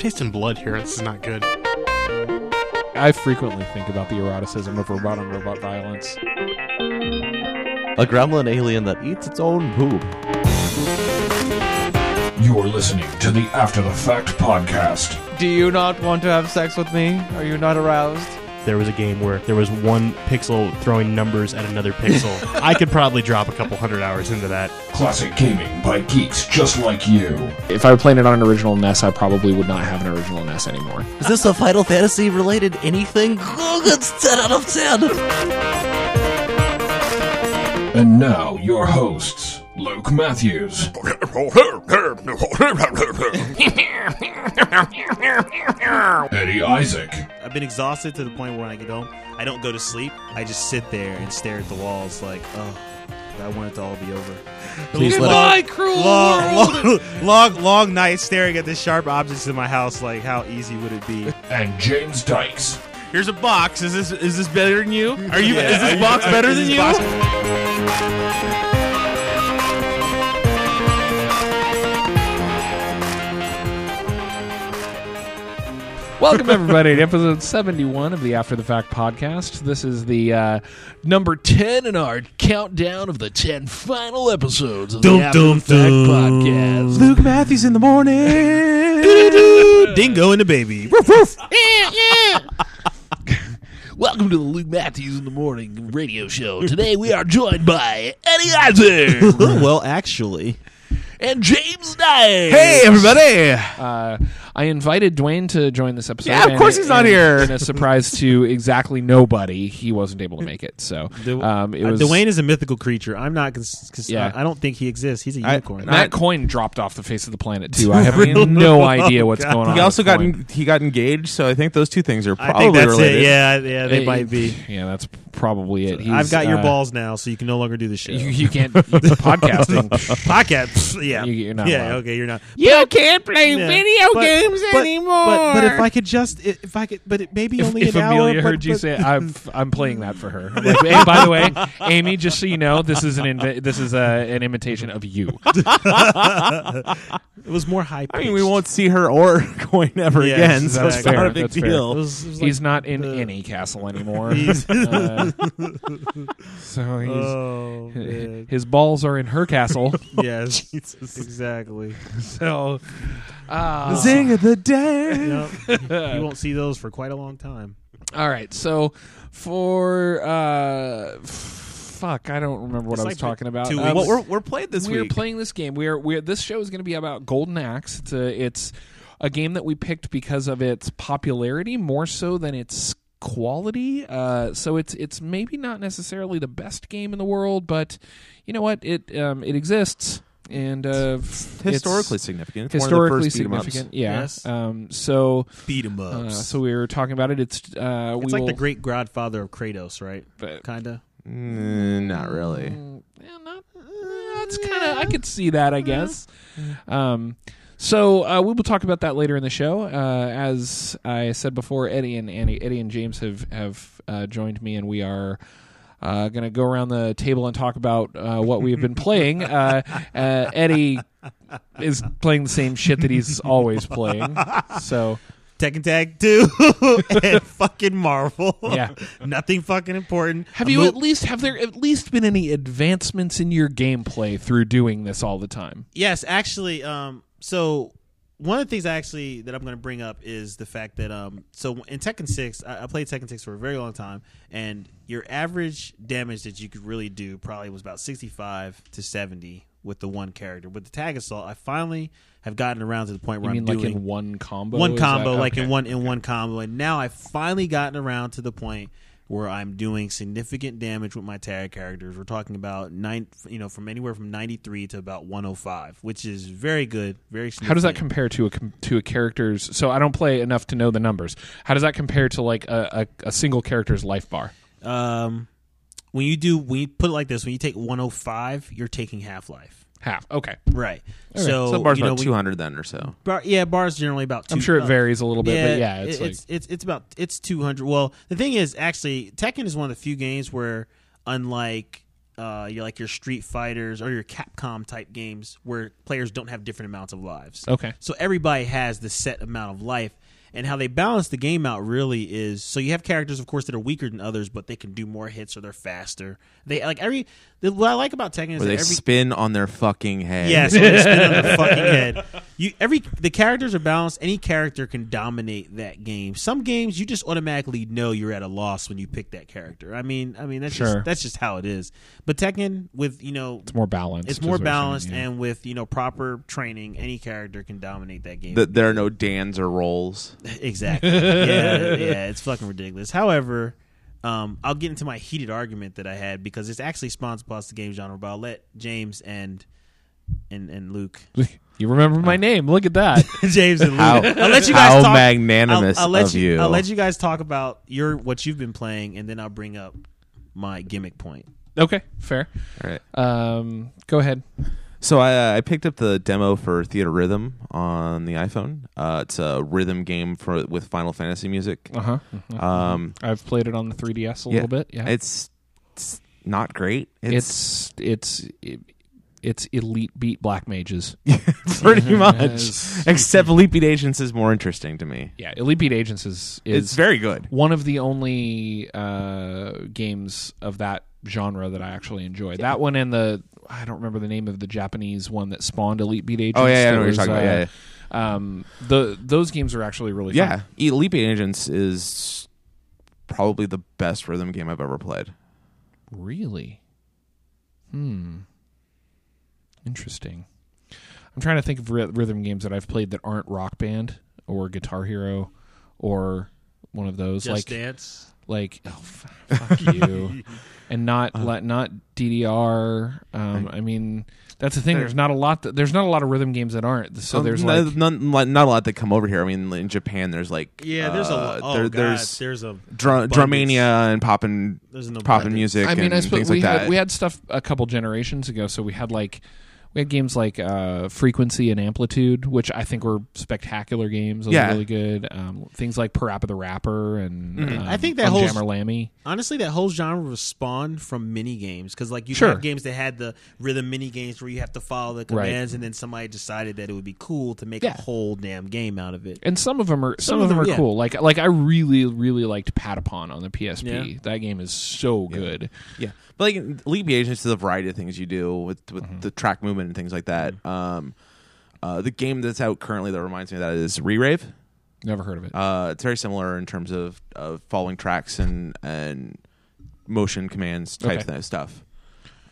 tasting blood here. This is not good. I frequently think about the eroticism of robot on robot violence. A gremlin alien that eats its own poop. You're listening to the After the Fact podcast. Do you not want to have sex with me? Are you not aroused? There was a game where there was one pixel throwing numbers at another pixel. I could probably drop a couple hundred hours into that. Classic gaming by geeks just like you. If I were playing it on an original NES, I probably would not have an original NES anymore. Is this a Final Fantasy related anything? Oh, it's 10 out of 10. And now, your hosts, Luke Matthews Eddie Isaac. I've been exhausted to the point where when I get home, I don't go to sleep. I just sit there and stare at the walls like, oh, I want it to all be over. Please let long, long, long, long, long night staring at the sharp objects in my house. Like, how easy would it be? And James Dykes. Here's a box. Is this is this better than you? Are you? Yeah, is this box better than you? Welcome, everybody, to episode 71 of the After the Fact podcast. This is the uh, number 10 in our countdown of the 10 final episodes of the Dum, After dum, the Fact dum. podcast. Luke Matthews in the morning. Dingo and the baby. Welcome to the Luke Matthews in the Morning radio show. Today we are joined by Eddie Isaac well, actually, and James Dye. Hey, everybody! Uh, I invited Dwayne to join this episode. Yeah, of and- course he's not and here. In a surprise to exactly nobody, he wasn't able to make it. So um, it uh, Dwayne is a mythical creature. I'm not. Cons- cons- Yeah. I don't think he exists. He's a unicorn. Matt Coin dropped off the face of the planet too. I have no idea what's God. going on. He also with got Coyne. en- he got engaged, so I think those two things are I probably think that's related. it. Yeah, yeah, they Uh, might be. Yeah, that's probably it. He's, I've got your uh, balls now, so you can no longer do the show. You, you can't you- podcasting. Podcast. Yeah, You- you're not yeah. allowed. Okay, you're not. You can't play Yeah. video But- games but, anymore. But, but if I could just, if I could, but it, maybe If, only if an Amelia hour. heard but, you but, say, it, I'm I'm playing that for her. Like, hey, by the way, Amy, just so you know, this is an inv- this is a, an imitation of you. it was more high. I mean, we won't see her or Coin ever Yes, again, so that's it's fair, not a big that's deal. It was, it was He's like, not in the- any castle anymore. He's- Uh, so he's. oh his balls are in her castle. yes, exactly. So, uh, Zing of the day. Yep. you won't see those for quite a long time. all right. So, for uh, fuck, I don't remember what It's I was like talking about. two Uh, weeks. Well, we're we're playing this we're playing this game. We're we're this show is going to be about Golden Axe. It's a, it's a game that we picked because of its popularity more so than its quality. Uh, so it's it's maybe not necessarily the best game in the world, but you know what? It um, it exists and uh, historically it's significant. It's historically one of the first beat 'em ups. significant. Yeah. Yes. Um, so Beat 'em uh, ups. so we were talking about it. It's uh, we it's like will, the great godfather of Kratos, right? but- Kinda. Mm, not really. Mm, yeah, not, uh, that's kind of I could see that I guess. Um, so uh, we will talk about that later in the show. Uh, as I said before, Eddie and Annie, Eddie and James have have uh, joined me, and we are. Uh, going to go around the table and talk about uh, what we have been playing. Uh, uh, Eddie is playing the same shit that he's always playing. So Tekken Tag 2 and fucking Marvel. Yeah. Nothing fucking important. Have you mo- at least have there at least been any advancements in your gameplay through doing this all the time? Yes, actually, um, so one of the things I actually that I'm going to bring up is the fact that um, so in Tekken Six, I, I played Tekken Six for a very long time, and your average damage that you could really do probably was about 65 to 70 with the one character. With the tag assault, I finally have gotten around to the point You where mean I'm like doing in one combo? one combo, like okay. in one in one combo, and now I've finally gotten around to the point where I'm doing significant damage with my tag characters. We're talking about nine, you know, from anywhere from 93 to about 105, which is very good, very. How does that compare to a to a character's? So I don't play enough to know the numbers. How does that compare to like a, a, a single character's life bar? Um, when you do, when you put it like this, when you take 105, you're taking half life. Half. Okay. Right. Okay. So, So bar's you know, about we- two hundred then or so. bar, yeah, bars generally about. Two, I'm sure it uh, varies a little bit, but yeah, it's it- like it's, it's it's about it's two hundred. Well, the thing is, actually, Tekken is one of the few games where, unlike uh, your like your Street Fighters or your Capcom type games where players don't have different amounts of lives. Okay. So everybody has the set amount of life. And how they balance the game out really is so you have characters, of course, that are weaker than others, but they can do more hits or they're faster. They like every the, what I like about Tekken is Where that they every spin on their fucking head. yeah, so they spin on their fucking head. You every the characters are balanced. Any character can dominate that game. Some games you just automatically know you're at a loss when you pick that character. I mean, I mean that's Sure. just that's just how it is. But Tekken with you know It's more balanced. it's more what you're saying, balanced yeah. and with you know proper training, any character can dominate that game. That there are no Dans or rolls. exactly. yeah, yeah, it's fucking ridiculous. However, um, I'll get into my heated argument that I had because it's actually spawns plus the game genre. But I'll let James and and and Luke, You remember my name? Look at that. James and Luke, How, I'll let you guys how talk. magnanimous I'll, I'll let of you, you. I'll let you guys talk about your what you've been playing, and then I'll bring up my gimmick point. okay, fair. All right. Um, go ahead. So I, uh, I picked up the demo for Theatrhythm on the iPhone. Uh, it's a rhythm game for with Final Fantasy music. Uh huh. Um, I've played it on the 3DS a yeah, little bit. Yeah, It's, it's not great. It's, it's it's it's elite beat black mages. pretty much. Except Elite Beat Agents is more interesting to me. Yeah, elite beat agents is is It's very good. one of the only uh, games of that genre that I actually enjoy. That one and the I don't remember the name of the Japanese one that spawned Elite Beat Agents. Oh yeah, yeah, I know what you're was, talking about. uh, Yeah, yeah. Um, the those games are actually really yeah. fun. Elite Beat Agents is probably the best rhythm game I've ever played. Really? Hmm. Interesting. I'm trying to think of ry- rhythm games that I've played that aren't Rock Band or Guitar Hero or one of those Just like Dance. like oh f- fuck you and not la- not DDR um I mean that's the thing there's not a lot that, there's not a lot of rhythm games that aren't so Um, there's no- like none- like, not a lot that come over here. I mean, in Japan, there's like Yeah, there's a uh, lot. Oh there- god, there's there's a drum, abundance. Drumania and poppin' There's an poppin' music. I mean, and I suppose things we like had that. we had stuff a couple generations ago, so we had like we had games like uh, Frequency and Amplitude, which I think were spectacular games. Those Yeah. were really good. Um, things like Parappa the Rapper and Mhm. um, I think that whole- Jammer Lammy. Honestly, that whole genre was spawned from mini games because, like, you Sure. have games that had the rhythm mini games where you have to follow the Right. commands, and then somebody decided that it would be cool to make Yeah. a whole damn game out of it. And some of them are some, of of them, them, are yeah. cool. Like like I really really liked Patapon on the PSP. That game is so good. Yeah, but like Beat Agents, there's a variety of things you do with with Mm-hmm. the track movement and things like that. Um, uh, the game that's out currently that reminds me of that is Re-Rave. Never heard of it. Uh, it's very similar in terms of, of following tracks and and motion commands type Okay. of stuff.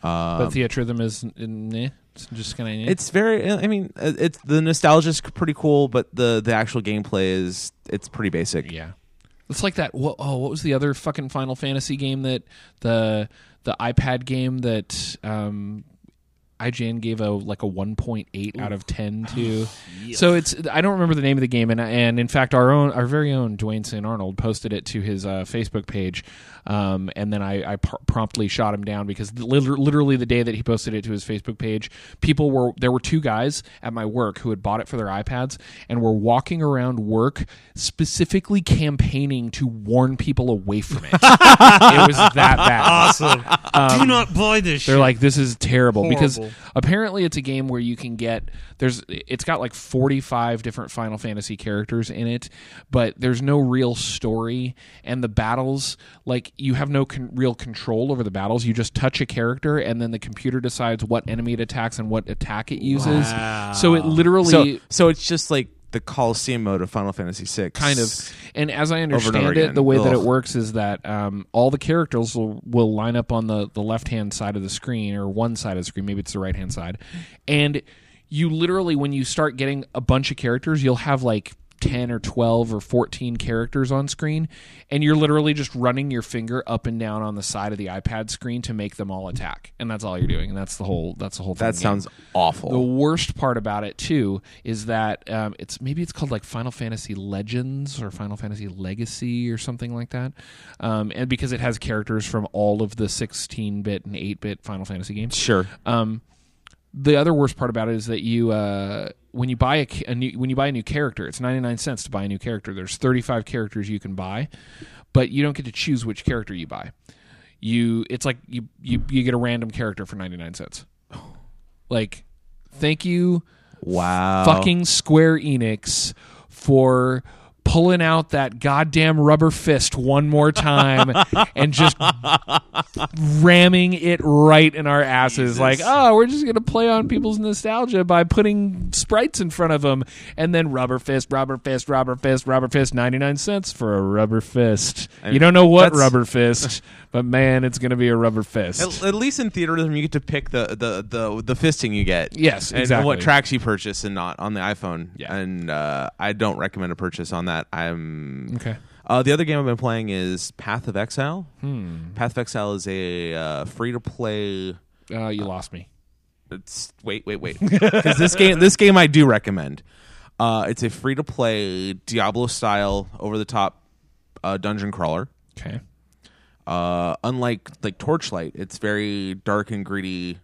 but Um, Theatrhythm is eh, it's just kind of it's very. I mean, uh, it's the nostalgia's pretty cool, but the the actual gameplay is it's pretty basic. Yeah. It's like that. What, oh, what was the other fucking Final Fantasy game that the the iPad game that um, IGN gave a like a 1.8 out of 10 to. So it's I don't remember the name of the game, and and in fact our own our very own Dwayne St Arnold posted it to his uh, Facebook page, um, and then I, I pr- promptly shot him down because liter- literally the day that he posted it to his Facebook page, people were there were two guys at my work who had bought it for their iPads and were walking around work specifically campaigning to warn people away from it. it was that bad. Awesome. Um, Do not buy this. They're shit. like, this is terrible because Apparently it's a game where you can get there's it's got like 45 different Final Fantasy characters in it, but there's no real story and the battles like you have no con- real control over the battles. You just touch a character and then the computer decides what enemy it attacks and what attack it uses. So it literally So so it's just like the Coliseum mode of Final Fantasy VI, kind of. And as i understand it again. the way that it works is that um, all the characters will, will line up on the, the left hand side of the screen or one side of the screen. Maybe it's the right hand side. And you literally when you start getting a bunch of characters you'll have like 10 or 12 or 14 characters on screen and you're literally just running your finger up and down on the side of the ipad screen to make them all attack and that's all you're doing and that's the whole that's the whole thing That sounds awful. the worst part about it too is that um, it's maybe it's called like Final Fantasy Legends or Final Fantasy Legacy or something like that, um, and because it has characters from all of the 16-bit and 8-bit Final Fantasy games. sure. Um, the other worst part about it is that you uh, when you buy a, a new when you buy a new character, it's 99 cents to buy a new character. There's 35 characters you can buy, but you don't get to choose which character you buy. you it's like you you you get a random character for 99 cents. Like thank you Wow. fucking Square Enix for pulling out that goddamn rubber fist one more time and just ramming it right in our asses Jesus. like oh we're just gonna play on people's nostalgia by putting sprites in front of them and then rubber fist rubber fist rubber fist rubber fist 99 cents for a rubber fist you don't know what rubber fist but man it's gonna be a rubber fist At, at least in Theatrhythm, you get to pick the the the, the fisting you get. Yes, and exactly. what tracks you purchase and not on the iPhone. Yeah. and uh, I don't recommend a purchase on that. I'm okay Uh, the other game I've been playing is Path of Exile. hmm Path of Exile is a uh, free to play. uh, you lost me It's wait, wait, wait, because this game, this game I do recommend. Uh, it's a free to play Diablo style over the top uh, dungeon crawler. okay Uh, unlike like Torchlight, it's very dark and gritty.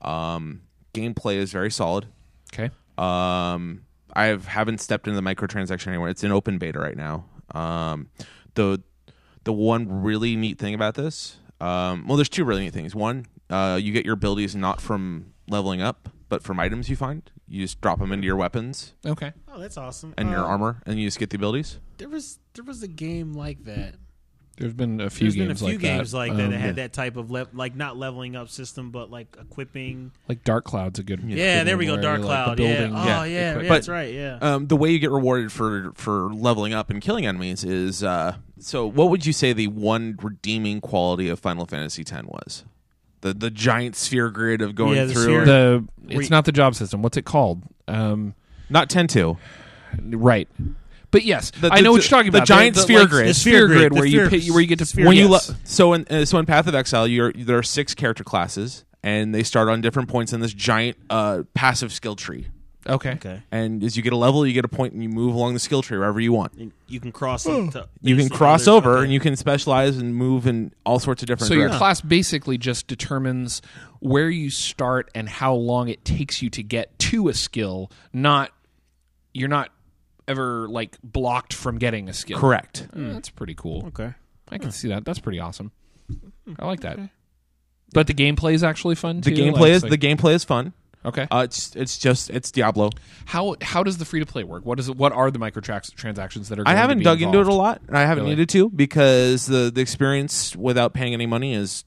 Um, gameplay is very solid. okay Um, I have, haven't stepped into the microtransaction anywhere. It's in open beta right now. Um, the the one really neat thing about this, um, well, there's two really neat things. One, uh, you get your abilities not from leveling up, but from items you find. You just drop them into your weapons okay Oh, that's awesome. and your Uh, armor, and you just get the abilities. There was there was a game like that. There's been a few There's games been a few like games that. like that Um, that had that type of le- like not leveling up system, but like equipping. like Dark Cloud's a good. Yeah, good there we go, Dark you, like, Cloud. the yeah. building- Oh yeah, yeah, equip- yeah, But- that's right. Yeah. Um, the way you get rewarded for for leveling up and killing enemies is uh, so. What would you say the one redeeming quality of Final Fantasy X was? The the giant sphere grid of going Yeah, the through. sphere- The it's not the job system. What's it called? Um, not ten two. right. But yes, The- I know what you're talking about. the about. giant sphere like, grid. the The sphere sphere grid, grid, where the you pay, where you get to sphere- when you lo- so in uh, so in Path of Exile, you're there are six character classes, and they start on different points in this giant uh, passive skill tree. Okay. okay. And as you get a level, you get a point, and you move along the skill tree wherever you want. And you can cross. it to You can cross others. over, Okay. and you can specialize and move in all sorts of different. So your class basically just determines where you start and how long it takes you to get to a skill. Not you're not ever like blocked from getting a skill. correct. Uh, that's pretty cool. Okay. I can see that. That's pretty awesome. I like that. But the gameplay is actually fun The too. gameplay Like, is so- the gameplay is fun. okay. Uh, it's it's just it's Diablo. how how does the free to play work? What is it? What are the microtransactions that are? I going to haven't be dug into it a involved? lot, and I haven't Really? needed to because the the experience without paying any money is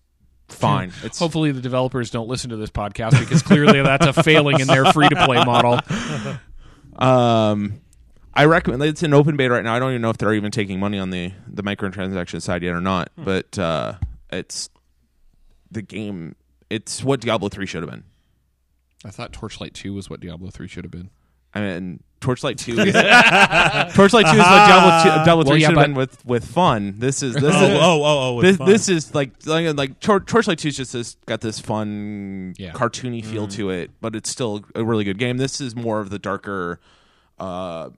fine. It's Hopefully, the developers don't listen to this podcast because clearly that's a failing in their free to play model. Um, I recommend it's an open beta right now. I don't even know if they're even taking money on the the microtransaction side yet or not. But uh, it's the game. It's what Diablo three should have been. I thought Torchlight Two was what Diablo Three should have been. I mean, Torchlight two. Is, Torchlight two is what Diablo, two, Diablo Well, three yeah, should have been with with fun. This is this Oh, is oh, oh, oh! this, this is like like, like Tor- Torchlight Two just this, got this fun Yeah. cartoony feel to it, but it's still a really good game. This is more of the darker. Uh,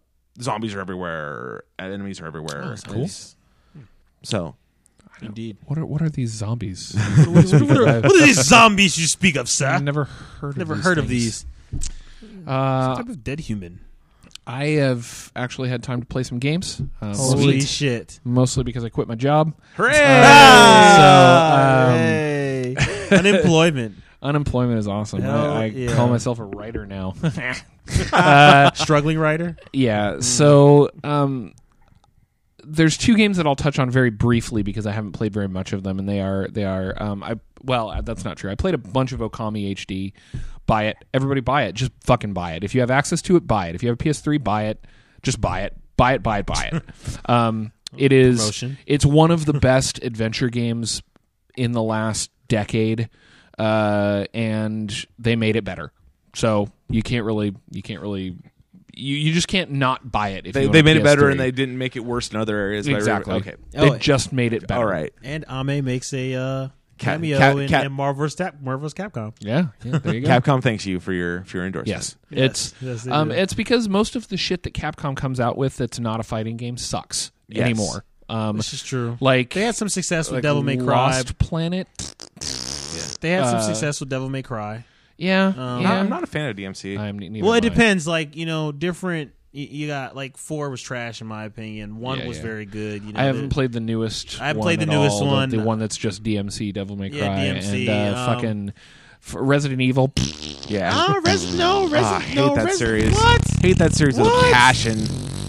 zombies are everywhere, enemies are everywhere. cool. So indeed. What are what are these zombies? what, are, what are these zombies you speak of, sir? I've never heard. Never of these heard of these. Uh, type of dead human. I have actually had time to play some games. Uh, Holy mostly, shit! mostly because I quit my job. hooray! Uh, so, um, Hey. unemployment, Unemployment is awesome. Hell I, I yeah. call myself a writer now. uh, struggling writer. yeah. So um, there's two games that I'll touch on very briefly because I haven't played very much of them, and they are they are um, I well uh, that's not true. I played a bunch of Okami HD. Buy it. Everybody buy it. Just fucking buy it. If you have access to it, buy it. If you have a PS3, buy it. Just buy it. Buy it. Buy it. Buy it. um, it is. Promotion. It's one of the best adventure games in the last decade, uh, and they made it better. So you can't really, you can't really, you, you just can't not buy it. If they you own they a made it better, and they didn't make it worse in other areas. exactly okay. They Oh, just made it better. All right. And Ammy makes a uh, Cat- cameo cat- in, cat- in Marvel's, Cap- Marvel's Capcom. Yeah, yeah there you go. Capcom thanks you for your for your endorsement. yes, Yes, it's yes, um, do. it's because most of the shit that Capcom comes out with that's not a fighting game sucks Yes. anymore. Um, This is true. like They had some success with like Devil May Cry. Lost Planet. They had some uh, success with Devil May Cry. Yeah, Um, yeah. I'm not a fan of DMC. I'm ne- neither Well, it am I. depends. Like you know, different You, you got like four was trash in my opinion. One Yeah, was yeah. very good. You know, I haven't the- played the newest. I haven't one played the at newest all, the- one. the, one that's just DMC, Devil May Cry, Yeah, DMC, and uh, um, fucking f- Resident Evil. Yeah. Ah, Res- no, Resident, Ah, I hate no, that Res- series. What? Hate that series with What? a passion.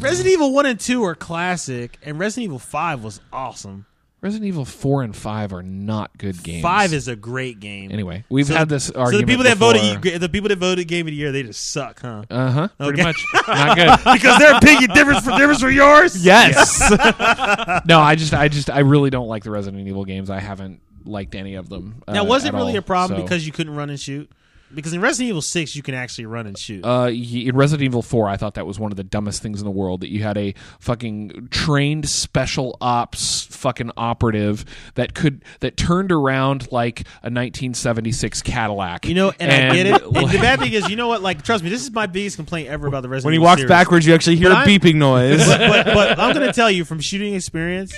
Resident Evil one and two are classic, and Resident Evil five was awesome. Resident Evil four and five are not good games. Five is a great game. anyway. We've So had this So the people that before. voted, the people that voted Game of the Year, they just suck, huh? uh huh, pretty Okay. much not good. because their opinion differs for difference for yours. Yes. no, I just, I just, I really don't like the Resident Evil games. I haven't liked any of them. Uh, Now, was it at really all, a problem so- because you couldn't run and shoot? Because in Resident Evil Six, you can actually run and shoot. Uh, in Resident Evil 4, I thought that was one of the dumbest things in the world. That you had a fucking trained special ops fucking operative that could that turned around like a 1976 Cadillac. you know, and, I get it. And the bad thing is, you know what? Like, trust me, this is my biggest complaint ever about the Resident Evil. when he Evil walks series. backwards, you actually hear But a I'm- beeping noise. but, but I'm going to tell you from shooting experience,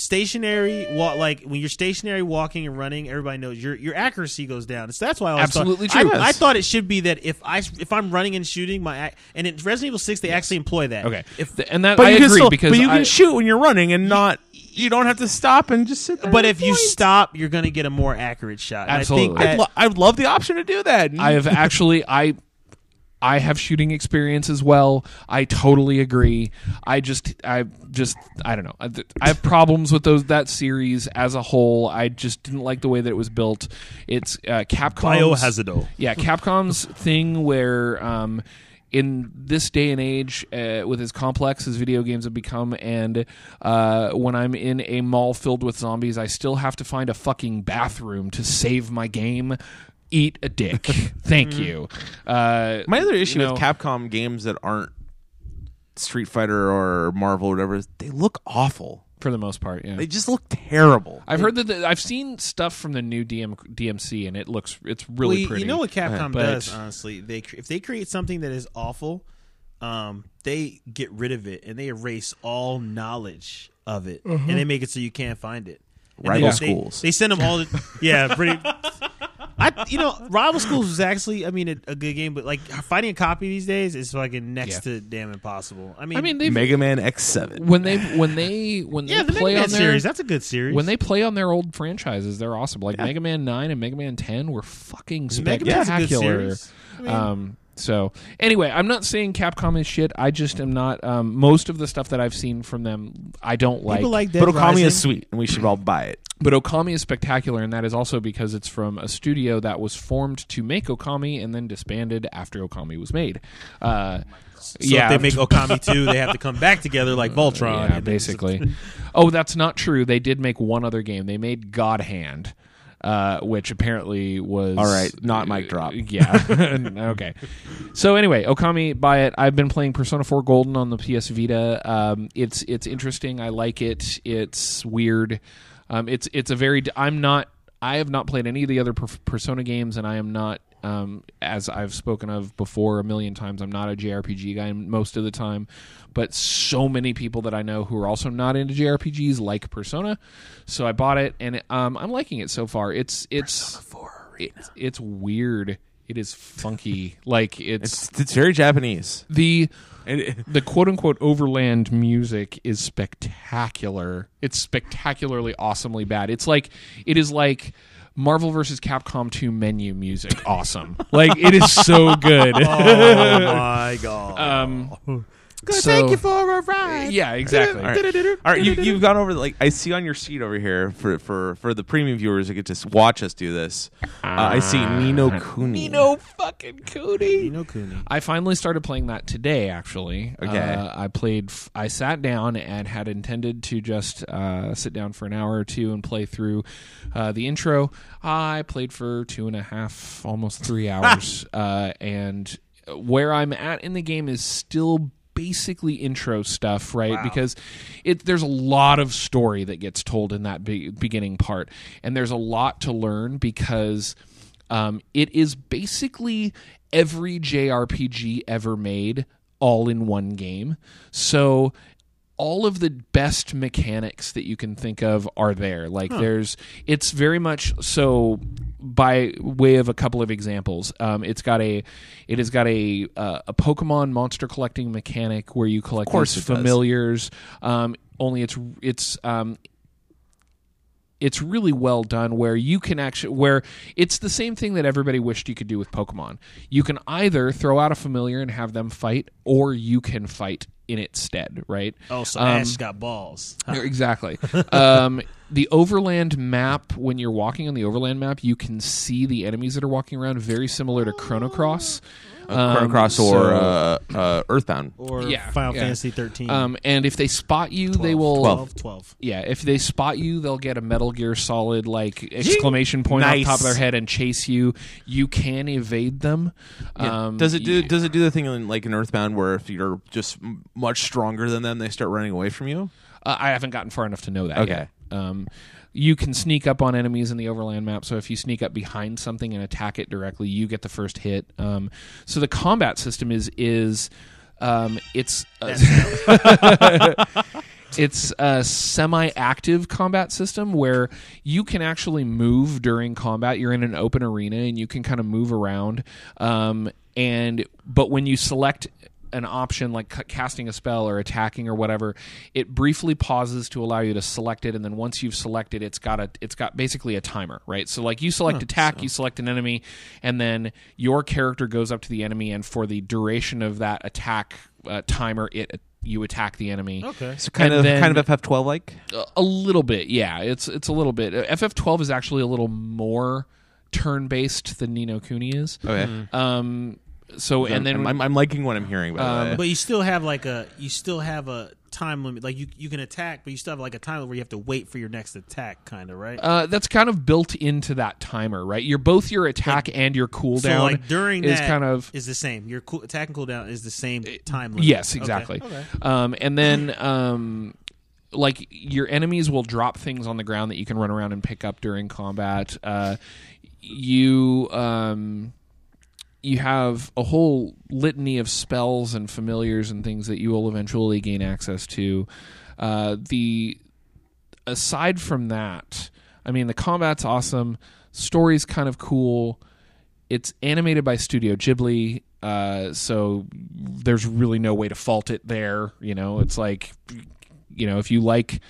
stationary, wa- like when you're stationary walking and running, everybody knows your your accuracy goes down. So that's why I always Absolutely thought, true. I, I thought it should be that if I if I'm running and shooting, my and in Resident Evil Six they actually employ that. okay, If Th- and that but I you agree can still, because but you I- can shoot when you're running and not. You don't have to stop and just sit there. but and if you stop, you're going to get a more accurate shot. Absolutely. I think I'd, lo- I'd love the option to do that. I have actually I I have shooting experience as well. I totally agree. I just I just I don't know. I, I have problems with those that series as a whole. I just didn't like the way that it was built. It's uh, Capcom's Biohazard. Yeah, Capcom's thing where um in this day and age, uh, with as complex as video games have become, and uh, when I'm in a mall filled with zombies, I still have to find a fucking bathroom to save my game. Eat a dick. Thank you. Uh, My other issue you know- with Capcom games that aren't Street Fighter or Marvel or whatever is they look awful. for the most part, yeah. They just look terrible. I've heard that the, I've seen stuff from the new DM, DMC, and it looks it's really well, you- pretty. You know what Capcom But- does? Honestly, they cr- if they create something that is awful, um, they get rid of it and they erase all knowledge of it, and they make it so you can't find it. And Rival they, schools. They, they send them all. The, yeah, pretty. I, you know, Rival Schools was actually, I mean, a, a good game, but like finding a copy these days is fucking next Yeah. to damn impossible. I mean, I mean, Mega Man X7. when they when they when yeah, they the play Mega Man on their series, that's a good series. when they play on their old franchises, they're awesome. Like Mega Man Nine and Mega Man Ten were fucking Mega Man's a good spectacular. series. I mean, Um, so anyway, I'm not saying Capcom is shit. I just am not. Um, most of the stuff that I've seen from them, I don't like. people like Dead But Okami Rising. is sweet, and we should all buy it. But Okami is spectacular, and that is also because it's from a studio that was formed to make Okami and then disbanded after Okami was made. Uh, So yeah, if they make Okami 2, they have to come back together like Voltron. Yeah, basically. oh, that's not true. They did make one other game. They made God Hand, uh, which apparently was All right, not mic drop. Yeah. okay. So anyway, Okami, buy it. I've been playing Persona 4 Golden on the PS Vita. Um, it's it's interesting. I like it. It's weird. Um, it's it's a very. I'm not. I have not played any of the other per- Persona games, and I am not. Um, as I've spoken of before a million times, I'm not a JRPG guy most of the time, but so many people that I know who are also not into JRPGs like Persona, so I bought it and um, I'm liking it so far. It's it's it's, it's weird. It is funky. like it's, It's it's very Japanese. the And it- the quote unquote overland music is spectacular. It's spectacularly awesomely bad. It's like it is like Marvel versus Capcom 2 menu music awesome. like it is so good. Oh my god! um Gonna so- take you for a ride. yeah, exactly. All right, all right you, you've gone over like I see on your sheet over here for for for the premium viewers who get to watch us do this. Uh, I see Ni no Kuni. Nino fucking Cootie. Nino know Cooney. I finally started playing that today. Actually, Okay. Uh, I played. F- I sat down and had intended to just uh, sit down for an hour or two and play through uh, the intro. I played for two and a half, almost three hours, uh, and where I'm at in the game is still basically intro stuff right because it there's a lot of story that gets told in that be- beginning part and there's a lot to learn because um, it is basically every JRPG ever made all in one game. So all of the best mechanics that you can think of are there. Like there's it's very much so by way of a couple of examples, um, it's got a it has got a uh, a Pokemon monster collecting mechanic where you collect course these it does. familiars. Um, only it's it's um, it's really well done where you can actually where it's the same thing that everybody wished you could do with pokemon you can either throw out a familiar and have them fight or you can fight in its stead right? Oh, so Um, Ash got balls. exactly. Um, the overland map when you're walking on the overland map you can see the enemies that are walking around very similar to chrono cross Chrono Um, Cross or so- uh, uh, Earthbound. Or Yeah, Final yeah. Fantasy 13. um, and if they spot you they will 12. 12. Yeah, if they spot you, they'll get a Metal Gear Solid like exclamation point Nice. on top of their head and chase you. You can evade them. Um, does it do? y- Does it do the thing in, like in Earthbound where if you're just much stronger than them, they start running away from you? Uh, I haven't gotten far enough to know that. Okay. yet. Um, you can sneak up on enemies in the overland map. So if you sneak up behind something and attack it directly, you get the first hit. Um, so the combat system is is um, it's uh, it's a semi-active combat system where you can actually move during combat. You're in an open arena and you can kind of move around. Um, and but when you select an option like ca- casting a spell or attacking or whatever, it briefly pauses to allow you to select it, and then once you've selected, it's got a it's got basically a timer, right? So like you select attack, you select an enemy, and then your character goes up to the enemy, and for the duration of that attack uh, timer, it you attack the enemy. Okay. So kind And of then- kind of FF12 like. A- a little bit, yeah. It's it's a little bit. Uh, FF12 is actually a little more turn based than Ni no Kuni is. Okay. Um. So and then I'm, I'm, I'm liking what I'm hearing. By the way. But you still have like a you still have a time limit. Like you you can attack, but you still have like a time limit where you have to wait for your next attack, kind of right. Uh, that's kind of built into that timer, right? You're both your attack and your cooldown. so like during is that kind of is the same. Your cool, attack and cooldown is the same time limit. yes, Okay, exactly. Okay. Um, and then um, like your enemies will drop things on the ground that you can run around and pick up during combat. Uh, you um, you have a whole litany of spells and familiars and things that you will eventually gain access to. Uh, the aside from that, I mean, the combat's awesome. Story's kind of cool. It's animated by Studio Ghibli, uh, so there's really no way to fault it there. You know, it's like, you know, if you like,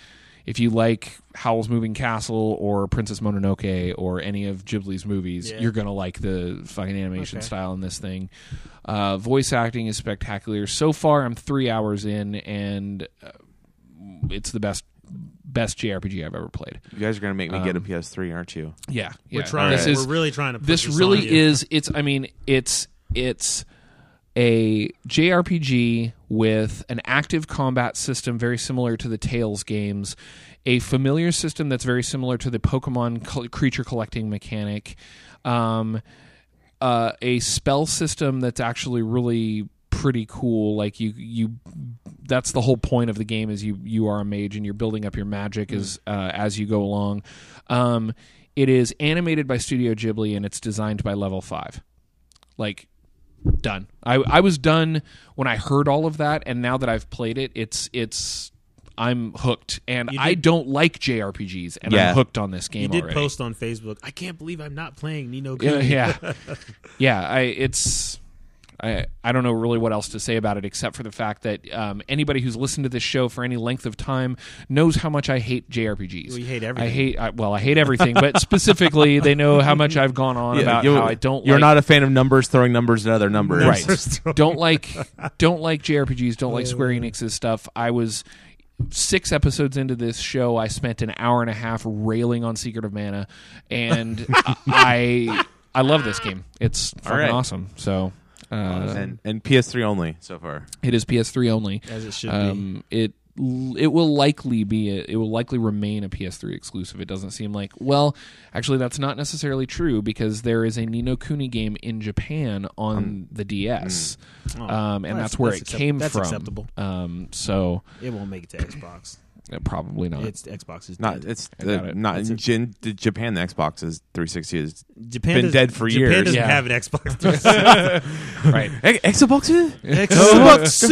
if you like Howl's Moving Castle or Princess Mononoke or any of Ghibli's movies, Yeah. you're gonna like the fucking animation Okay. style in this thing. Uh, voice acting is spectacular. So far, I'm three hours in, and uh, it's the best best JRPG I've ever played. you guys are gonna make me get a um, PS3, aren't you? Yeah, We're trying. This is we're really trying to. Push this this really on you. is it's i mean it's it's a jrpg with an active combat system very similar to the tales games a familiar system that's very similar to the pokemon col- creature collecting mechanic um, uh, a spell system that's actually really pretty cool like you you that's the whole point of the game is you you are a mage and you're building up your magic as uh, as you go along. Um, it is animated by studio ghibli and it's designed by level 5 like done i i was done when i heard all of that and now that i've played it it's it's i'm hooked and You i don't like jrpgs and Yeah. i'm hooked on this game You did already post on Facebook. I can't believe I'm not playing Nino yeah, yeah, yeah. I it's I I don't know really what else to say about it except for the fact that um, anybody who's listened to this show for any length of time knows how much I hate JRPGs. Well, you hate I hate I, well, I hate everything, but specifically, they know how much I've gone on about you, how I don't. You're like, not a fan of numbers throwing numbers at other numbers, right. don't like don't like JRPGs. Don't like Square Enix's stuff. I was six episodes into this show. I spent an hour and a half railing on Secret of Mana, and I I love this game. It's fucking right. awesome. So. Uh, And and PS3 only so far. it is PS3 only. As it should Um, it it will likely be a, it will likely remain a PS3 exclusive. It doesn't seem like well, actually that's not necessarily true because there is a Ni no Kuni game in Japan on the DS, Oh, um, and well, that's, that's- where that's it accept- came that's from. acceptable. Um, so. It won't make it to Xbox. Uh, probably not. It's Xbox is Not dead. it's the, it. not It's in a- Jin, the Japan. The Xbox is 360 is Japan been does- dead for Japan years. Japan doesn't Yeah. have an Xbox. right. Xbox. Xbox.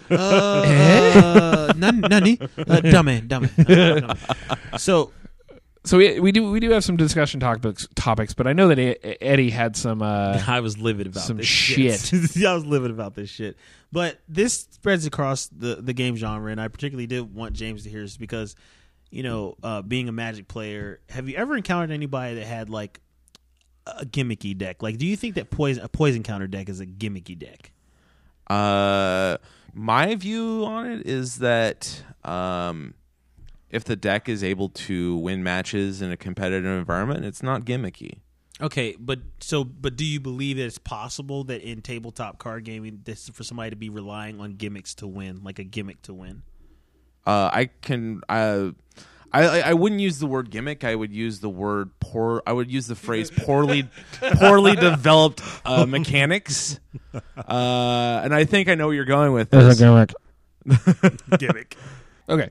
Uh, uh, uh, nan- nani? Uh, dummy, dummy. Uh, dummy. So, so we, we do we do have some discussion topics topics, but I know that Eddie had some. Uh, I was livid about some this shit. I was livid about this shit. But this spreads across the the game genre, and I particularly did want James to hear this because, you know, uh, being a Magic player, have you ever encountered anybody that had like a gimmicky deck? Like, do you think that poison a poison counter deck is a gimmicky deck? Uh, my view on it is that um, if the deck is able to win matches in a competitive environment, it's not gimmicky. Okay, but so but do you believe that it's possible that in tabletop card gaming, this for somebody to be relying on gimmicks to win, like a gimmick to win? Uh, I can. Uh, I I I wouldn't use the word gimmick. I would use the word poor. I would use the phrase poorly poorly developed uh, mechanics. Uh, and I think I know where you're going with this. Gimmick. okay,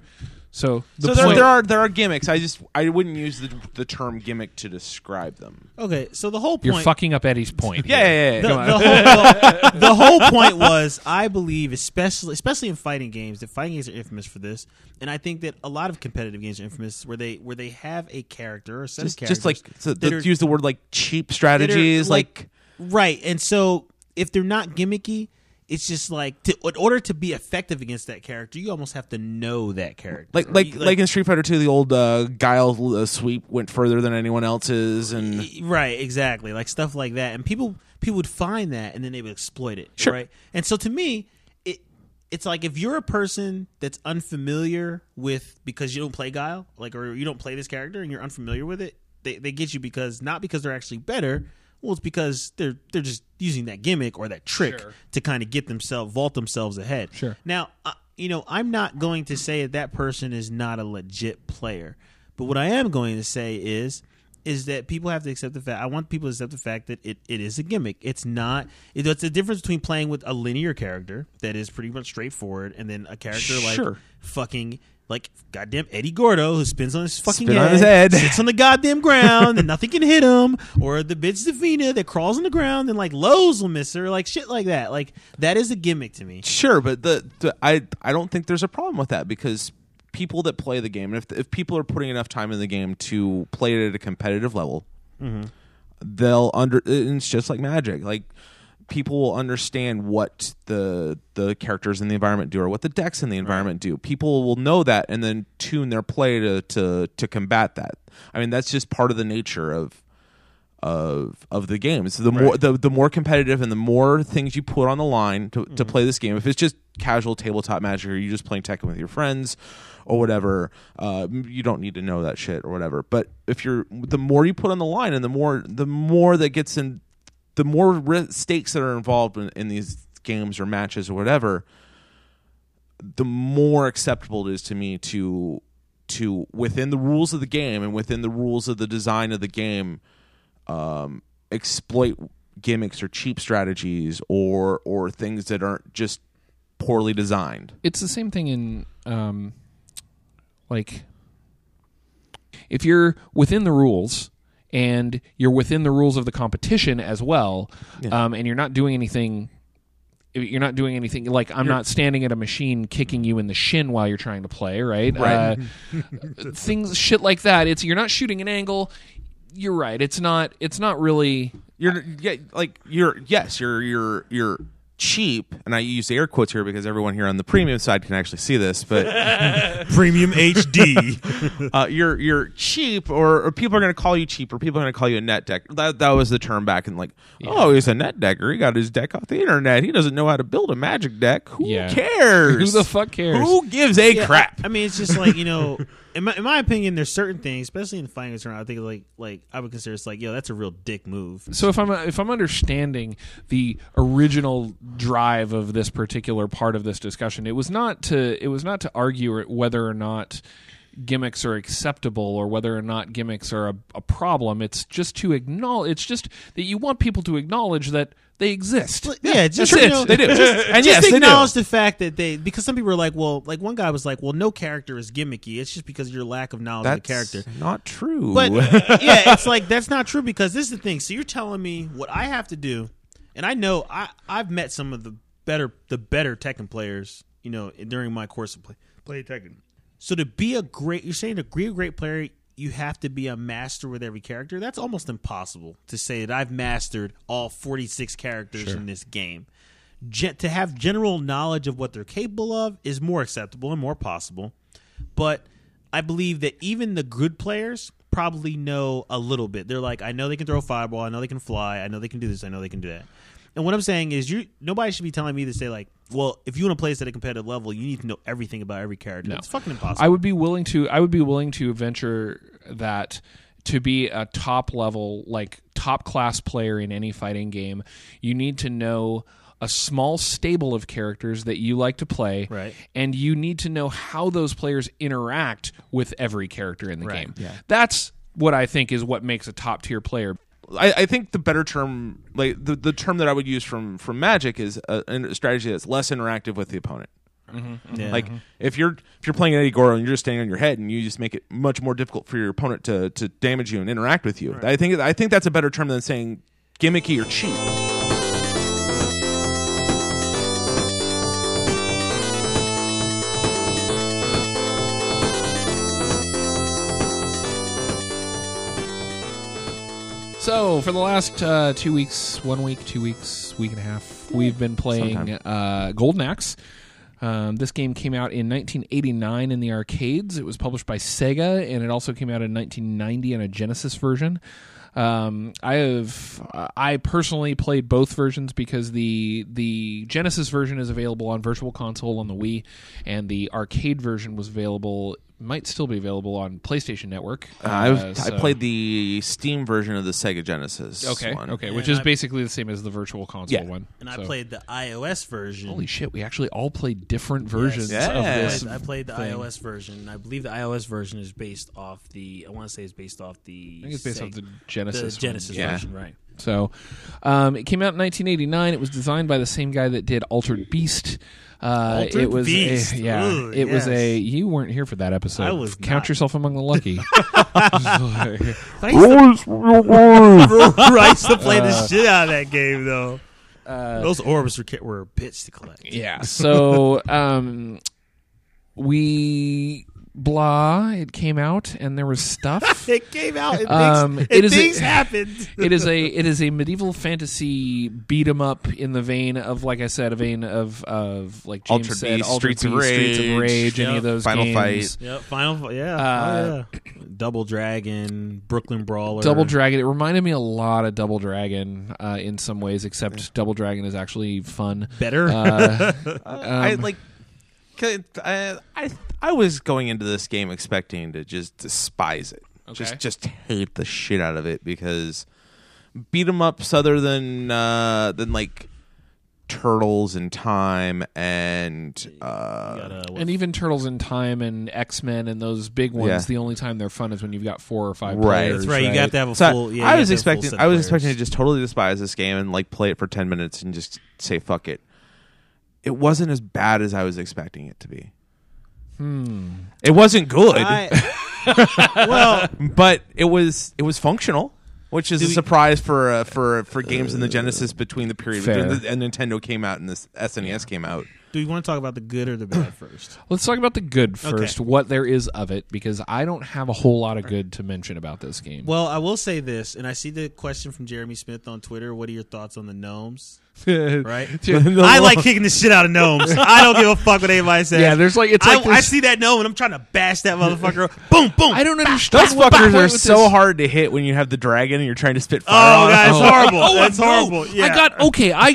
so the so there, point- there are there are gimmicks. I just I wouldn't use the the term gimmick to describe them. Okay, so the whole point. you're fucking up Eddie's point. Yeah, yeah, yeah. the, yeah. the whole, the, the whole point was I believe especially especially in fighting games that fighting games are infamous for this and I think that a lot of competitive games are infamous where they where they have a character or a set just, of just like so that let's are- use the word like cheap that are, strategies, like, right and so if they're not gimmicky it's just like to, in order to be effective against that character you almost have to know that character. Like like You- like in Street Fighter Two, the old uh, Guile uh, sweep went further than anyone else's, and right exactly. Like stuff like that. And people people would find that and then they would exploit it Sure. right? And so to me it it's like if you're a person that's unfamiliar with because you don't play guile like or you don't play this character and you're unfamiliar with it they, they get you because not because they're actually better well it's because they're they're just using that gimmick or that trick Sure. to kind of get themselves vault themselves ahead Sure. now uh, you know i'm not going to say that that person is not a legit player but what i am going to say is is that people have to accept the fact. I want people to accept the fact that it, it is a gimmick. It's not. It, it's the difference between playing with a linear character that is pretty much straightforward, and then a character like fucking like goddamn Eddie Gordo who spins on his fucking Spin head, on his head. sits on the goddamn ground, and nothing can hit him, or the bitch Zafina that crawls on the ground and like Lowe's will miss her, like shit like that. Like that is a gimmick to me. Sure, but the, the I I don't think there's a problem with that because people that play the game, and if if people are putting enough time in the game to play it at a competitive level, mm-hmm. they'll under. It's just like Magic, like people will understand what the the characters in the environment do or what the decks in the environment do. People will know that and then tune their play to to to combat that. I mean, that's just part of the nature of of of the game. So the more the, the more competitive and the more things you put on the line to, to play this game. If it's just casual tabletop magic or you're just playing Tekken with your friends or whatever, uh, you don't need to know that shit or whatever. But if you're the more you put on the line and the more the more that gets in, the more ri- stakes that are involved in, in these games or matches or whatever, the more acceptable it is to me to to within the rules of the game and within the rules of the design of the game um, exploit gimmicks or cheap strategies or or things that aren't just poorly designed. it's the same thing in um like if you're within the rules and you're within the rules of the competition as well um and you're not doing anything you're not doing anything like I'm not standing at a machine kicking you in the shin while you're trying to play, right? Right. Uh, things shit like that. It's you're not shooting an angle. You're right. It's not it's not really You're yeah, like you're yes, you're you're you're cheap, and I use air quotes here because everyone here on the premium side can actually see this, but Premium HD. uh, you're you're cheap, or, or people are going to call you cheap, or people are going to call you a net deck. That that was the term back in like, oh, he's a net decker. He got his deck off the internet. He doesn't know how to build a magic deck. Who Yeah. cares? Who the fuck cares? Who gives a Yeah, crap? I, I mean, it's just like you know, in my, in my opinion, there's certain things, especially in the fighting tournament, I think like like I would consider it's like, yo, that's a real dick move. So if I'm if I'm understanding the original drive of this particular part of this discussion, it was not to it was not to argue whether or not gimmicks are acceptable or whether or not gimmicks are a, a problem. It's just to acknowledge. It's just that you want people to acknowledge that they exist. yeah, just you know, They do. Just, And just yes, acknowledge the fact that they because some people are like, well, like one guy was like, well, no character is gimmicky. It's just because of your lack of knowledge That's of the character. not true. But yeah, it's like that's not true because this is the thing. So you're telling me what I have to do, and I know I I've met some of the better the better Tekken players, you know, during my course of play play Tekken. So to be a great, you're saying to be a great player, you have to be a master with every character. That's almost impossible to say that I've mastered all 46 characters in this game. To have general knowledge of what they're capable of is more acceptable and more possible. But I believe that even the good players probably know a little bit. They're like, I know they can throw a fireball, I know they can fly, I know they can do this, I know they can do that. And what I'm saying is, you nobody should be telling me to say like, well, if you want to play this at a competitive level, you need to know everything about every character. No. It's fucking impossible. I would be willing to. I would be willing to venture that to be a top level, like top class player in any fighting game, you need to know a small stable of characters that you like to play, Right. And you need to know how those players interact with every character in the Right. game. That's what I think is what makes a top tier player. I, I think the better term, like the, the term that I would use from from Magic, is a, a strategy that's less interactive with the opponent. Mm-hmm. Yeah. Like if you're if you're playing Eddy Gordo and you're just standing on your head and you just make it much more difficult for your opponent to to damage you and interact with you. I think I think that's a better term than saying gimmicky or cheap. So for the last uh, two weeks, one week, two weeks, week and a half, we've been playing uh, Golden Axe. Um, this game came out in 1989 in the arcades. It was published by Sega, and it also came out in 1990 in a Genesis version. Um, I have uh, I personally played both versions because the the Genesis version is available on Virtual Console on the Wii, and the arcade version was available might still be available on PlayStation Network. Uh, I, was, Uh, I played the Steam version of the Sega Genesis. Okay, one. okay, And which is I- basically the same as the Virtual Console Yeah. one. and I played the iOS version. Holy shit! We actually all played different versions Yeah. of I this. played, I played the thing. iOS version. I believe the iOS version is based off the. I want to say it's based off the. I think it's based Sega- off the the Genesis. one. Genesis Yeah. version, right? So, um, it came out in 1989. It was designed by the same guy that did Altered Beast. Uh, Altered it was Beast. A, yeah. Ooh, it was a. You weren't here for that episode. I was Count not. yourself among the lucky. I used to, I to play the shit out of that game though. Those orbs were were a bitch to collect. yeah. So, um, we blah. It came out and there was stuff. It came out. And Um, things, it and is a- happened. it is a it is a medieval fantasy beat 'em up in the vein of like I said, a vein of of like James Altered said, Beast, Altered Streets of Beast, Streets of Rage, Rage, any of those Final games. Fight. Yep, Final. Yeah, Uh, oh, yeah. Double Dragon, Brooklyn Brawler, Double Dragon. It reminded me a lot of Double Dragon uh, in some ways, except Double Dragon is actually fun. better. Uh, I um, like. 'Cause I, I I was going into this game expecting to just despise it, Okay. just just hate the shit out of it because beat 'em ups other than uh, than like turtles in time and uh, Got, uh, what- and even Turtles in Time and X Men and those big ones, Yeah. the only time they're fun is when you've got four or five Right. players. that's right. You have to have a So full. Yeah, I you was have to have a full expecting I was players. expecting to just totally despise this game and like play it for ten minutes and just say fuck it. It wasn't as bad as I was expecting it to be. Hmm. It wasn't good, I- well, but it was it was functional, which is a we- surprise for uh, for for games in the Genesis between the period Fair. between the, and Nintendo came out and this SNES came out. do you want to talk about the good or the bad first? Let's talk about the good first, Okay. what there is of it, because I don't have a whole lot of good to mention about this game. Well, I will say this, and I see the question from Jeremy Smith on Twitter. What are your thoughts on the gnomes? Right? I like kicking the shit out of gnomes. I don't give a fuck what anybody says. Yeah, there's like it's I, like I see that gnome and I'm trying to bash that motherfucker. boom, boom. I don't understand. Those fuckers are so this- hard to hit when you have the dragon and you're trying to spit Oh, fire. on that's horrible. Oh, that's horrible. Yeah. I got okay. I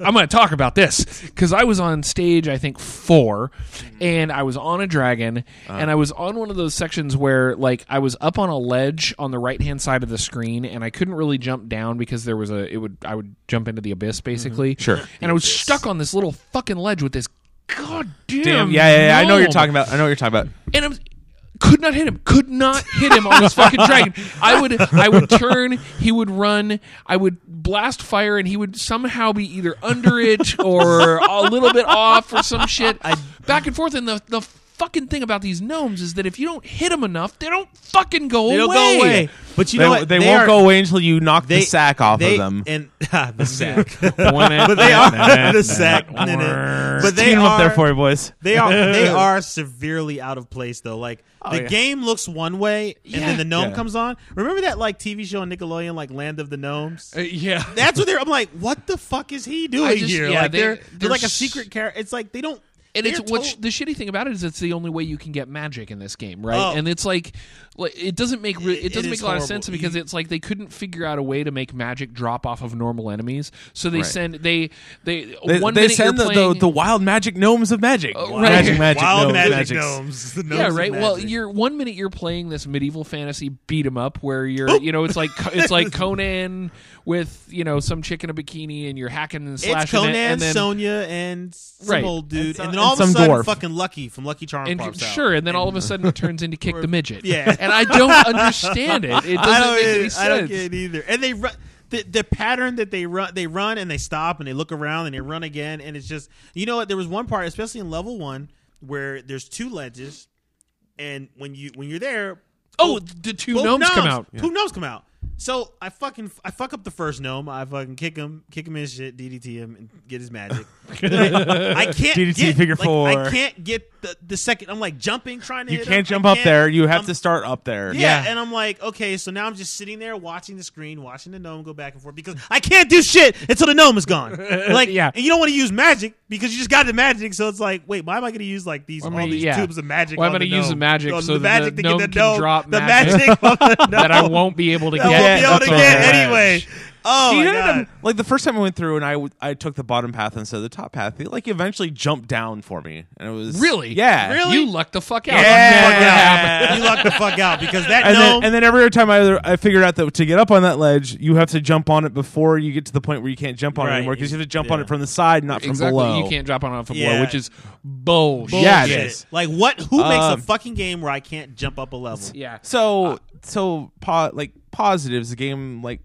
I'm going to talk about this because I was on stage. I think four, and I was on a dragon, and I uh. was on one of those sections where like I was up on a ledge on the right hand side of the screen, and I couldn't really jump down because there was a it would I would jump into the abyss basically. Mm-hmm. Sure. and I was stuck on this little fucking ledge with this goddamn Damn, yeah, yeah, yeah. I know what you're talking about. I know what you're talking about. and I'm could not hit him. Could not hit him on this fucking dragon. I would I would turn, he would run, I would blast fire, and he would somehow be either under it or a little bit off or some shit. Back and forth, and the the fucking thing about these gnomes is that if you don't hit them enough, they don't fucking go They away. don't go away. But you they know what? they, won't are- go away until you knock They, the sack off they, of them. And the sack. but but they are the sack. but they Team are up there for you, boys. They are they are severely out of place though. Like the yeah. game looks one way, and Yeah. then the gnome Yeah. comes on. Remember that like TV show on Nickelodeon, like Land of the Gnomes? Uh, yeah. That's what they're. I'm like, what the fuck is he doing just- here? yeah, like they- they're, they're they're like a s- secret character. It's like they don't. And it's they're what's to- the shitty thing about it is it's the only way you can get magic in this game, right? Oh. And it's like, like it doesn't make re- It- it doesn't it make is a lot of sense because it's like they couldn't figure out a way to make magic drop off of normal enemies, so they Right. send they they, They, one they send the, playing, the, the wild magic gnomes of magic. Uh, right. Magic, magic, wild gnomes, magic magics. gnomes. The yeah, gnomes of right. Well, you're one minute you're playing this medieval fantasy beat 'em up where you're, you know, it's like it's like Conan with you know some chick in a bikini and you're hacking and slashing It's Conan, it, and then Sonya, and some Right. old dude, and, some- then all and of a some sudden, dwarf. fucking Lucky from Lucky Charms and pops out. sure, and then all of a sudden it turns into kick the midget. Yeah. And I don't understand it. It doesn't I don't, make get any it. sense. I don't get it either. And they run the, the pattern that they run. They run and they stop and they look around and they run again. And it's just you know what? There was one part, especially in level one, where there's two ledges, and when you when you're there, Oh, both- the two both gnomes come out. Two gnomes come out. So I fucking I fuck up the first gnome. I fucking kick him, kick him in his shit, DDT him, and get his magic. I, can't DDT get, figure like, I can't get the, the second. I'm like jumping, trying to. You can't him. jump I up there. You have I'm- to start up there. yeah, and I'm like, okay, so now I'm just sitting there watching the screen, watching the gnome go back and forth because I can't do shit until the gnome is gone. Like, Yeah. and you don't want to use magic because you just got the magic, so it's like, wait, why am I going to use like these am all I- these yeah. tubes of magic? Why am I gonna use the magic so the that magic the to gnome get the can gnome, drop the magic magic the gnome that I won't be able to get. Won't be able to get there. anyway. Oh you my god. that- like the first time I went through and I, w- I took the bottom path instead of the top path, they like eventually jumped down for me, and it was Really? yeah, Really? You lucked the fuck out. Yeah. That you lucked the fuck out because that And gnome. then, and then every time I, I figured out that to get up on that ledge, you have to jump on it before you get to the point where you can't jump on Right. it anymore because you have to jump on Yeah. it from the side, not from Exactly. below. You can't drop on it from Yeah. below, which is bullshit. Yeah, it Bullshit. is. Like what? Who makes a Um, fucking game where I can't jump up a level? Yeah. So so po- like positives, the game like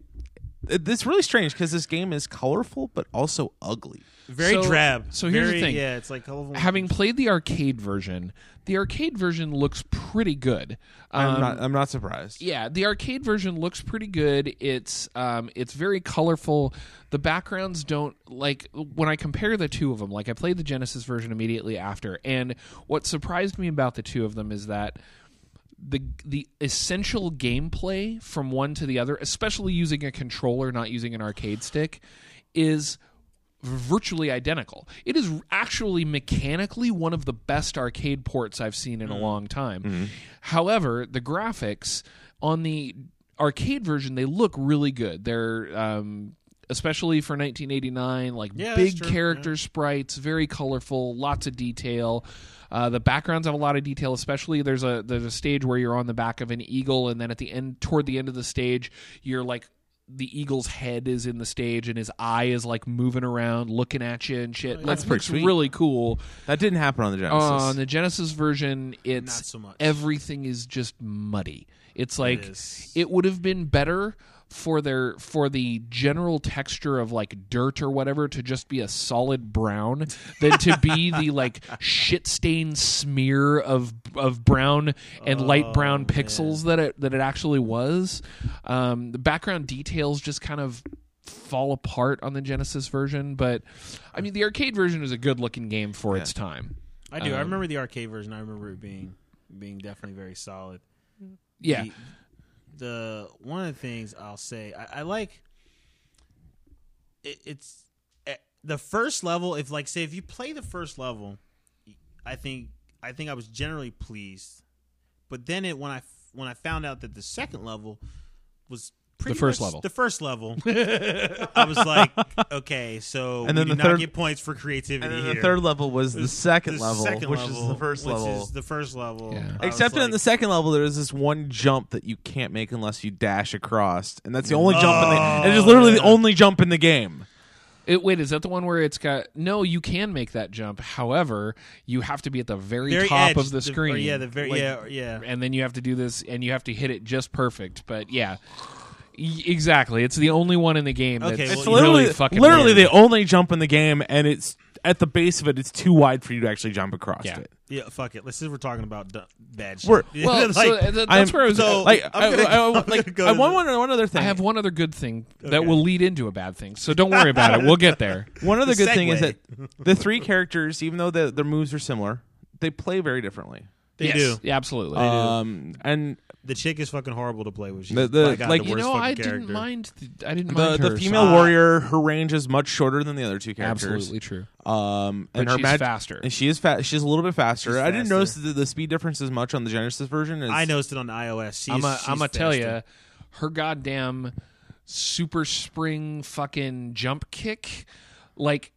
it, it's really strange because this game is colorful but also ugly. Very So- drab. so here's the thing. Yeah, it's like colorful. Having played the arcade version, the arcade version looks pretty good. I'm Um, not I'm not surprised. yeah, the arcade version looks pretty good. It's um, it's very colorful. The backgrounds don't like when I compare the two of them. Like I played the Genesis version immediately after, and what surprised me about the two of them is that the the essential gameplay from one to the other, especially using a controller, not using an arcade stick, is virtually identical. It is actually mechanically one of the best arcade ports I've seen in a long time. However, the graphics on the arcade version they look really good. They're um, especially for 1989, like Yeah, big character sprites, very colorful, lots of detail. Uh, the backgrounds have a lot of detail, especially there's a there's a stage where you're on the back of an eagle, and then at the end, toward the end of the stage, you're like the eagle's head is in the stage, and his eye is like moving around, looking at you and shit. That's pretty sweet. really cool. That didn't happen on the Genesis. Uh, on the Genesis version, it's Not so much. everything is just muddy. It's like is. it would have been better for their for the general texture of like dirt or whatever to just be a solid brown than to be the like shit stained smear of of brown and light brown pixels that it that it actually was. Um, the background details just kind of fall apart on the Genesis version, but I mean the arcade version is a good looking game for its time. I do. I Um, remember the arcade version. I remember it being being definitely very solid. Yeah. The, the one of the things I'll say, I, I like. It, it's eh, the first level. If like say if you play the first level, I think I think I was generally pleased. But then it when I when I found out that the second level was pretty first much level. the first level, I was like, okay, so And then do the not third- get points for creativity and then here. the third level was the second The level, second which level, is the first which level. is the first level. Yeah. I was Except in like- the second level, there is this one jump that you can't make unless you dash across, and that's the only jump in the. Oh, and it's literally the Oh, only jump in the game. It, wait, is that the one where it's got? No, you can make that jump. However, you have to be at the very, very top edge, of the or screen. yeah, the very Like, yeah, yeah. and then you have to do this, and you have to hit it just perfect. But yeah, Exactly. It's the only one in the game that's Okay, well, It's literally really fucking literally weird. the only jump in the game, and it's at the base of it. It's too wide for you to actually jump across Yeah. it. Yeah, fuck it. Let's say we're talking about d- bad shit. We're- Well, Like, so uh, th- I'm- that's where I was. so- like I'm I, gonna- I- I- I'm like gonna go I to want the- one, one other thing. I have one other good thing that Okay. will lead into a bad thing. So don't worry about it. We'll get there. One other The good thing is segue. that the three characters, even though the, their moves are similar, they play very differently. they yes. do. Yeah, absolutely. Um, and The chick is fucking horrible to play with. She's The- the- by God, like, the you worst know, fucking I character. didn't mind. The, I didn't the mind the female so- warrior, her range is much shorter than the other two characters. Absolutely true. Um, and But her she's mag- faster. and she is fast. She's a little bit faster. She's I didn't faster. notice the, the speed difference as much on the Genesis version. As, I noticed it on the iOS. She's, I'm a, gonna tell faster. you, her goddamn super spring fucking jump kick, like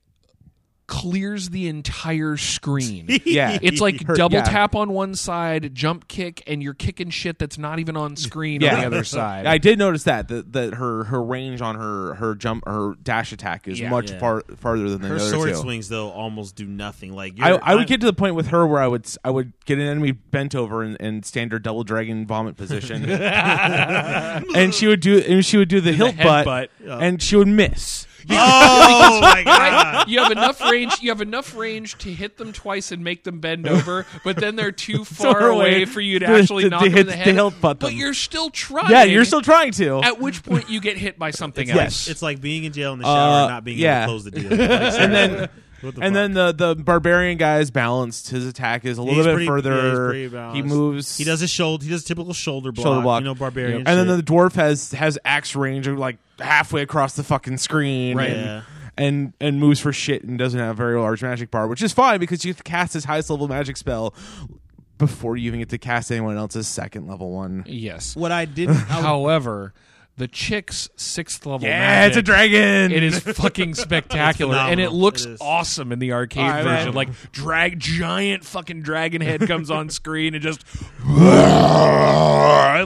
clears the entire screen. Yeah, It's like Her- double yeah. tap on one side, jump kick, and you're kicking shit that's not even on screen Yeah. on the other side. I did notice that that, that her her range on her her jump her dash attack is Yeah. much Yeah. far farther than the Her other sword two. swings though almost do nothing. Like I, you're- I would I'm- get to the point with her where I would I would get an enemy bent over in, in standard double dragon vomit position, and she would do and she would do the hilt butt, headbutt. and she would miss. Oh my god! you have enough range. You have enough range to hit them twice and make them bend over, but then they're too far away for you to actually knock them hit- in the head. but them. you're still trying. Yeah, you're still trying to. At which point you get hit by something Yes. else. It's like being in jail in the shower Uh, and not being yeah. able to close the deal. And then the and then the the barbarian guy is balanced. His attack is a little He's bit pretty- yeah, he's further. pretty balanced. he moves. he does his shoulder. He does a typical shoulder block. Shoulder block. You know, barbarian. and then shit. the dwarf has has axe range of like halfway across the fucking screen. Right. And, Yeah. and and moves for shit and doesn't have a very large magic bar, which is fine because you have to cast his highest level magic spell before you even get to cast anyone else's second level one. yes. what I didn't. However, the chick's sixth level. Yeah, magic, it's a dragon. It is fucking spectacular, and it looks It is. awesome in the arcade I version. bet. Like drag giant fucking dragon head comes on screen and just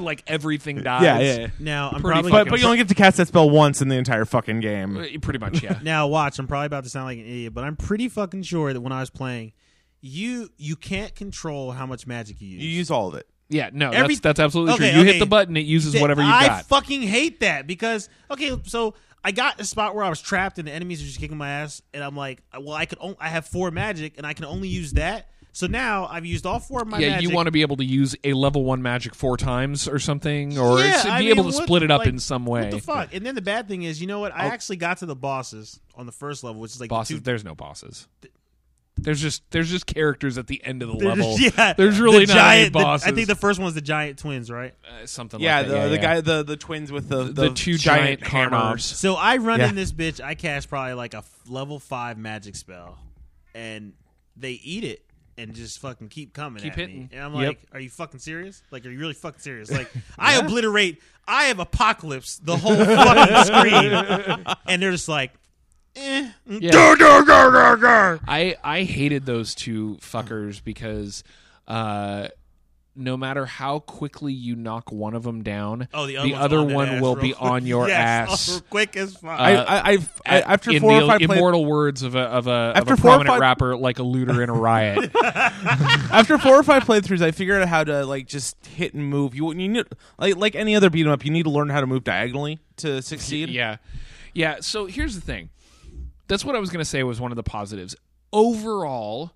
like everything dies. Yeah, yeah. yeah. now I'm Pretty probably. But but you only get to cast that spell once in the entire fucking game. Uh, Pretty much, yeah. Now watch, I'm probably about to sound like an idiot, but I'm pretty fucking sure that when I was playing, you you can't control how much magic you use. You use all of it. Yeah, no, Every- that's, that's absolutely Okay, true. You okay. hit the button, it uses whatever you got. I fucking hate that because okay, so I got a spot where I was trapped and the enemies are just kicking my ass, and I'm like, well, I could I have four magic and I can only use that. So now I've used all four of my yeah, magic. you want to be able to use a level one magic four times or something, or Yeah, be I mean, able to what- split it up like, in some way. What the fuck? And then the bad thing is, you know what? I actually got to the bosses on the first level, which is like the Bosses, two- there's no bosses. There's just there's just characters at the end of the They're level. just- yeah, there's really the not giant, any the- bosses. I think the first one's the giant twins, right? Uh, something Yeah, like the that. the guy the the twins with the the, two giant, giant, hammers. So I run Yeah. in this bitch. I cast probably like a f- level five magic spell, and they eat it and just fucking keep coming. Keep at me. hitting. And I'm Yep. like, "Are you fucking serious? Like, are you really fucking serious? Like, I obliterate. I have apocalypse the whole fucking screen, and they're just like, eh. Yeah. Dur, dur, dur, dur, dur. I I hated those two fuckers because uh, no matter how quickly you knock one of them down, Oh, the other, one's other on one will be quick. on your Yes, ass. real quick as fuck. I, Uh, I, I've I, after in four the or five play, immortal words of a of a, of a prominent five- rapper like a looter in a riot. after four or five playthroughs, I figured out how to like just hit and move. You you need like like any other beat 'em up, you need to learn how to move diagonally to succeed. yeah, yeah. So here's the thing. That's what I was going to say was one of the positives. Overall,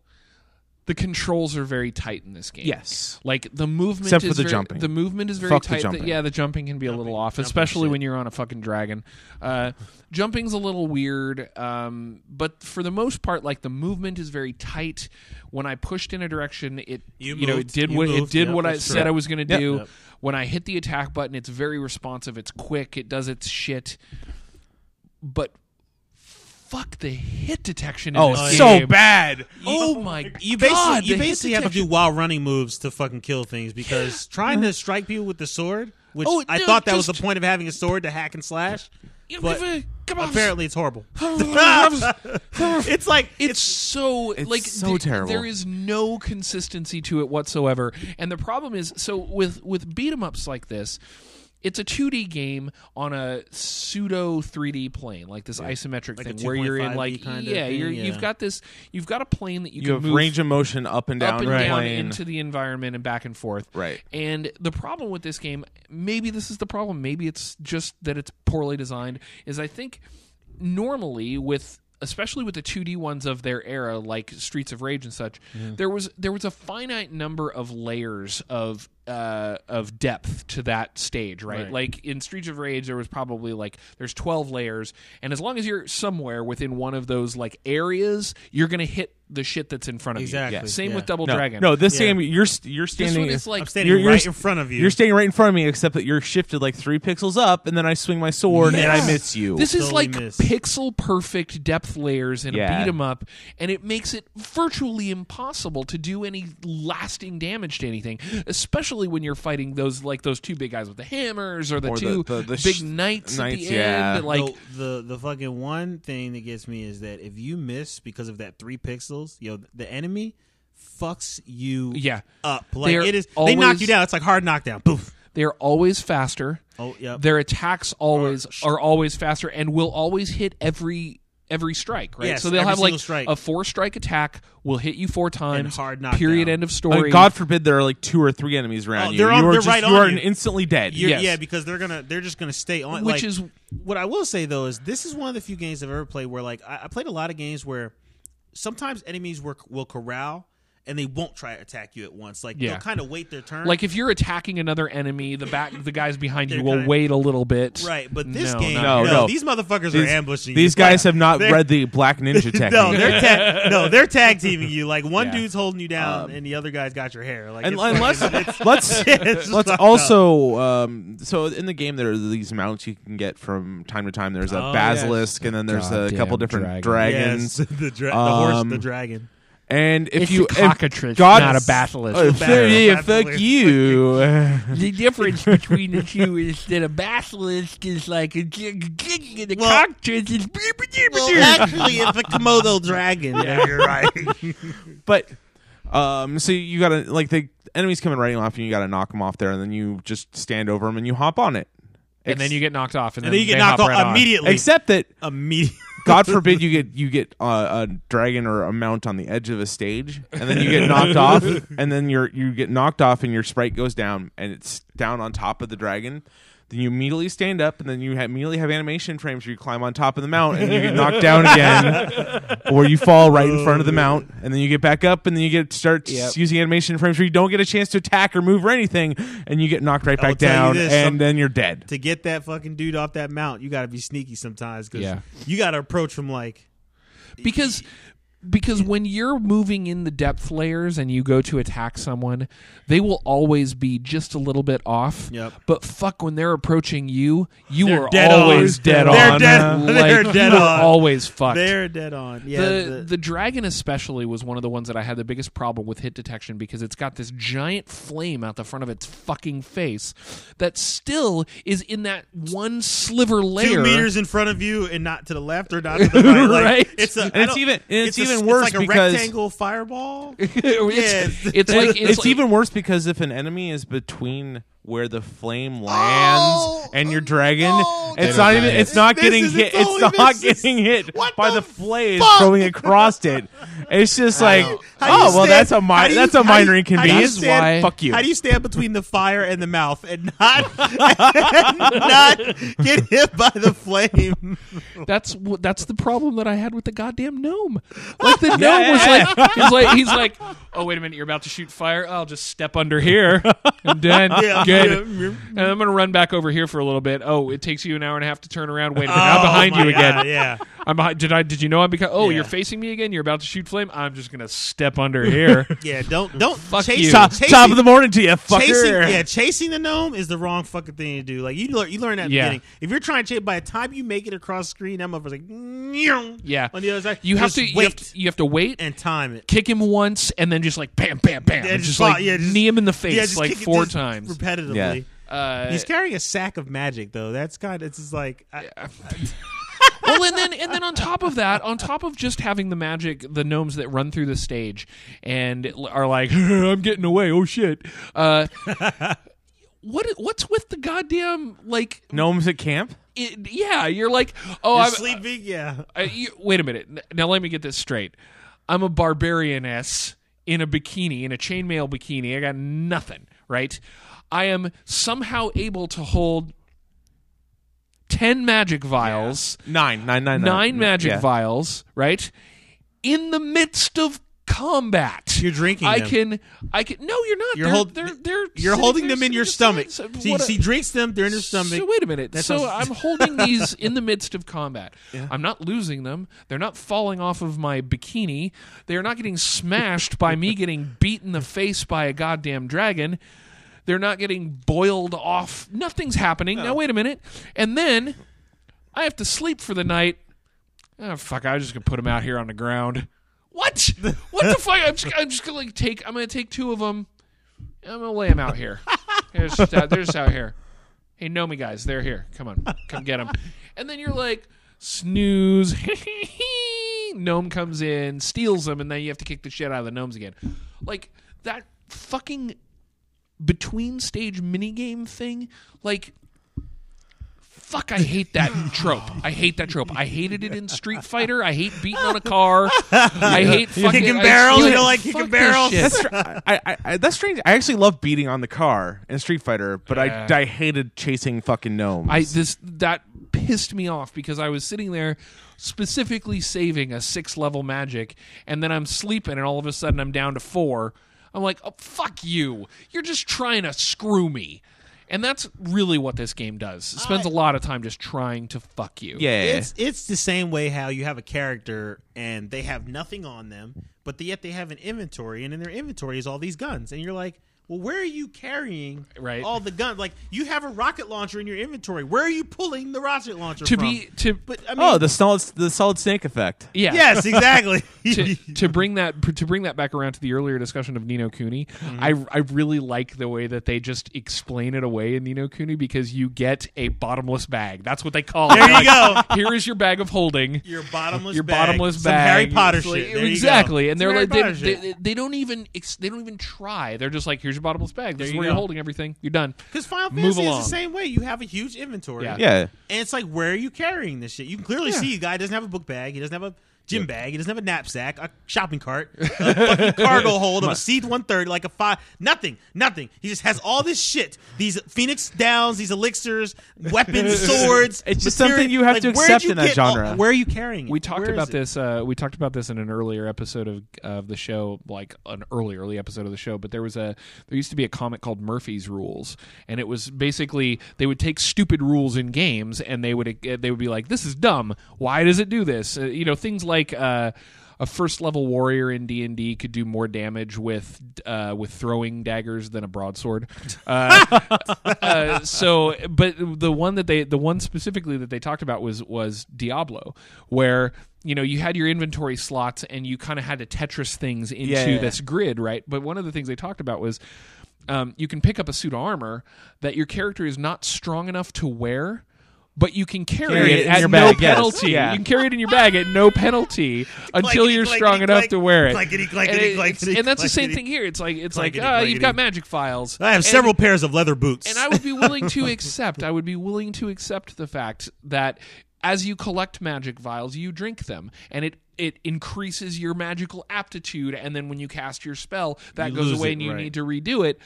the controls are very tight in this game. Yes. Like the movement Except is for the very, jumping. The movement is very Fuck the tight. jumping. yeah, the jumping can be a little off, especially shit. when you're on a fucking dragon. Uh, jumping's a little weird, um, but for the most part, like the movement is very tight. When I pushed in a direction, it You know it did what moved. it did Yep, what I that's said true. I was going to Yep. do. Yep. When I hit the attack button, it's very responsive. It's quick. It does its shit. But fuck the hit detection. In Oh, this so game. bad. Oh my You god! basically you basically have to do detection. while running moves to fucking kill things because trying to strike people with the sword, which Oh, I no, thought that was the point of having a sword to hack and slash, Yeah, but but- come on. apparently it's horrible. it's it's like it's so It's like so th- terrible. There is no consistency to it whatsoever, and the problem is so with with beat 'em ups like this. It's a 2D game on a pseudo 3D plane, like this isometric Like thing, where you're in like yeah, thing, you're, yeah. you've got this, you've got a plane that you, You can have move range of motion up and down up and the down plane. into the environment and back and forth. Right. And the problem with this game, maybe this is the problem, maybe it's just that it's poorly designed, is I think normally with especially with the 2D ones of their era, like Streets of Rage and such, mm-hmm. there was there was a finite number of layers of uh, of depth to that stage, right? Right. Like in Streets of Rage, there was probably like there's 12 layers, and as long as you're somewhere within one of those like areas, you're gonna hit the shit that's in front of Exactly, you. Same yeah. with Double no, Dragon. no, this Yeah. game you're you're this standing. one is like I'm standing You're- you're right s- in front of you. You're standing right in front of me, except that you're shifted like three pixels up, and then I swing my sword and I Yes. miss you. This is Totally like miss. pixel perfect depth layers in Yeah. a beat 'em up, and it makes it virtually impossible to do any lasting damage to anything. Especially when you're fighting those like those two big guys with the hammers or the Or two the- the big sh- knights, at the yeah. end. Like No, the the fucking one thing that gets me is that if you miss because of that three pixels, yo, the enemy fucks you yeah, up. Like They're it is, they knock you down. It's like hard knockdown. Poof. they're always faster. Oh, yep. Their attacks always are always faster and will always hit every every strike, right? Yes, so they'll every have like strike. a four strike attack will hit you four times. hard knockdown. period. End of I story. mean, God forbid there are like two or three enemies around Oh, you. they're on- you are they're just, right you on are you. instantly dead. You're- Yes. Yeah, because they're gonna they're just gonna stay on. which like, is what I will say though is this is one of the few games I've ever played where like I, I played a lot of games where sometimes enemies will, will corral and they won't try to attack you at once. Like Yeah. they'll kind of wait their turn. Like if you're attacking another enemy, the back the guys behind you will kinda- wait a little bit. right, but this No, game, not No, no, no. these motherfuckers These, are ambushing. You. These you. guys have not They're- read the Black Ninja technique. no, they're ta- no, they're tag teaming you. Like one Yeah. dude's holding you down, Um, and the other guy's got your hair. Like and, it's and fucking- let's let's it's let's also um, so in the game there are these mounts you can get from time to time. There's a Oh, basilisk, and then there's a couple different dragon. Yes, dragons. the, dra- the horse, Um, the dragon. And if It's you a if cockatrice, God- not a basilisk. Oh, It's a fuck- yeah, fuck you. the difference between the two is that a basilisk is like a the Well- cockatrice is Well, actually, it's a Komodo dragon. Yeah, you're right. but um, so you gotta like the enemies coming right off, and you gotta knock them off there, and then you just stand over them and you hop on it. and then you get knocked off, and, and then you get knocked off right on. immediately. Except that Immediately. God forbid you get you get uh, a dragon or a mount on the edge of a stage, and then you get knocked off, and then you're you get knocked off, and your sprite goes down, and it's down on top of the dragon. Then you immediately stand up, and then you ha- immediately have animation frames where you climb on top of the mount, and you get knocked down again, or you fall right in front of the mount, and then you get back up, and then you get start Yep. using animation frames where you don't get a chance to attack or move or anything, and you get knocked right I'll back down, this, and some- then you're dead. to get that fucking dude off that mount, you got to be sneaky sometimes because Yeah. you got to approach from like because because when you're moving in the depth layers and you go to attack someone, they will always be just a little bit off. Yep. But fuck, when they're approaching you, you They're are dead always on. dead They're on. dead- Like, they're dead you are on. always fucked. they're dead on. Yeah, the, the- the dragon especially was one of the ones that I had the biggest problem with hit detection because it's got this giant flame out the front of its fucking face that still is in that one sliver layer. two meters in front of you and not to the left or not to the right. Like, Right. It's a, And it's even- and it's a- even worse like a because- rectangle fireball. it's, Yes. it's like it's, It's, like- even worse because if an enemy is between where the flame oh, lands and your oh, dragon, it's not even. It's not This getting is hit. its It's not business. getting hit What by the the flames fuck? going across it. It's just like, How do you oh well, stand- that's a how mi- you- that's a how do minor you- how do you inconvenience. stand- Fuck you. How do you stand between the fire and the mouth and not and not get hit by the flame? That's that's the problem that I had with the goddamn gnome. Like the gnome was like he's like he's like, oh wait a minute, you're about to shoot fire. I'll just step under here and then Yeah, good. And I'm gonna run back over here for a little bit. Oh, it takes you an hour and a half to turn around. Wait a minute, I'm Oh, behind my you again. God, yeah. I'm behind. Did I? Did you know I'm behind? Oh, Yeah. you're facing me again. You're about to shoot flame. I'm just gonna step under here. Yeah, don't don't Fuck chase, you. top, chasing- top of the morning to you, fucker. Chasing, yeah, chasing the gnome is the wrong fucking thing to do. Like you learn, you learn that at the Yeah. beginning. If you're trying to chase, by the time you make it across the screen, that motherfucker's like, "Nyong," Yeah. on the other side. You have Just to. You wait have to, you have to wait. and time it. Kick him once, and then just like bam, bam, bam, Yeah, and just just, fo- like yeah, just- knee him in the face yeah, just like kick it four just times. Repetitively. Yeah. Uh, He's carrying a sack of magic though. That's kind. Of, It's just like I, well, and then and then on top of that, on top of just having the magic, the gnomes that run through the stage and are like, "I'm getting away." Oh shit! Uh, what what's with the goddamn like? Gnomes at camp. It, yeah, you're like, oh, you're I'm sleeping. Yeah, I, you, wait a minute. Now let me get this straight. I'm a barbarianess in a bikini, in a chainmail bikini. I got nothing, right? I am somehow able to hold ten magic vials, Nine, nine, nine, nine magic yeah. vials, right? In the midst of combat, You're drinking I them. can, I can. No, you're not. You're they're, hold- they're, they're You're holding them in your stomach. So See, what- she drinks them. They're in her stomach. So wait a minute. That so sounds- I'm holding these in the midst of combat. I'm not losing them. They're not falling off of my bikini. They're not getting smashed by me getting beat in the face by a goddamn dragon. They're not getting boiled off. Nothing's happening. Now wait a minute. And then I have to sleep for the night. Oh fuck! I was just gonna put them out here on the ground. What? What the fuck? I'm just, I'm just gonna like take. I'm gonna take two of them. I'm gonna lay them out here. They're just, out- they're just out here. Hey, know me guys, they're here. Come on, come get them. And then you're like, snooze. Gnome comes in, steals them, and then you have to kick the shit out of the gnomes again. Like that fucking between stage minigame thing. Like Fuck, I hate that trope. I hate that trope. I hated it in Street Fighter. I hate beating on a car. I hate fucking kicking barrels? You don't like kicking barrels? That's I, I, that's strange. I actually love beating on the car in Street Fighter, but Yeah. I, I hated chasing fucking gnomes. I this that pissed me off because I was sitting there specifically saving a six level magic, and then I'm sleeping, and all of a sudden I'm down to four. I'm like, oh fuck you! You're just trying to screw me, and that's really what this game does. It spends uh, a lot of time just trying to fuck you. yeah, It's it's the same way how you have a character and they have nothing on them, but yet they have an inventory, and in their inventory is all these guns, and you're like, well, where are you carrying Right. all the guns? Like you have a rocket launcher in your inventory. Where are you pulling the rocket launcher To from? be to but I mean, oh, the solid the solid snake effect. yeah yes, exactly. to, to bring that to bring that back around to the earlier discussion of Ni no Kuni, Mm-hmm. I I really like the way that they just explain it away in Ni no Kuni because you get a bottomless bag. That's what they call it. There you Like, Here is your bag of holding. your bottomless, Your bag. bottomless Some bag, Harry Potter It's like- shit. There you go. exactly, and Some they're Harry like they, Potter they, they don't even they don't even try. They're just like, here's your bottomless bag. This There is you where go. you're holding everything. You're done. Because Final Move Fantasy along. is the same way. You have a huge inventory. Yeah. Yeah, And it's like, where are you carrying this shit? You can clearly see the guy doesn't have a book bag. He doesn't have a gym bag. He doesn't have a knapsack, a shopping cart, a fucking cargo hold of a C-130, like a five. Nothing. Nothing. He just has all this shit. These Phoenix Downs, these elixirs, weapons, swords. It's just material- something you have like, to where'd accept you in that get all- genre. where are you carrying it? We talked Where is about it? this. Uh, we talked about this in an earlier episode of of the show, like an early early episode of the show. But there was a there used to be a comic called Murphy's Rules, and it was basically they would take stupid rules in games and they would uh, they would be like, "This is dumb. Why does it do this?" Uh, you know, things like. Uh, a first level warrior in D and D could do more damage with uh, with throwing daggers than a broadsword. Uh, uh, so, but the one that they, the one specifically that they talked about was was Diablo, where you know you had your inventory slots and you kind of had to Tetris things into Yeah, yeah. this grid, right? But one of the things they talked about was um, you can pick up a suit of armor that your character is not strong enough to wear. But you can carry, Carry it, it in at your no bag, yes. penalty. Yeah. You can carry it in your bag at no penalty until Clankety, you're clankety, strong enough clank. to wear it. Clankety, clankety, and, it's- clankety, and that's the same thing here. It's like it's like Clankety, uh, you've got magic files. I have And- several pairs of leather boots. and I would be willing to accept. I would be willing to accept the fact that as you collect magic vials, you drink them, and it it increases your magical aptitude. And then when you cast your spell, that You goes away, it, and you right. need to redo it.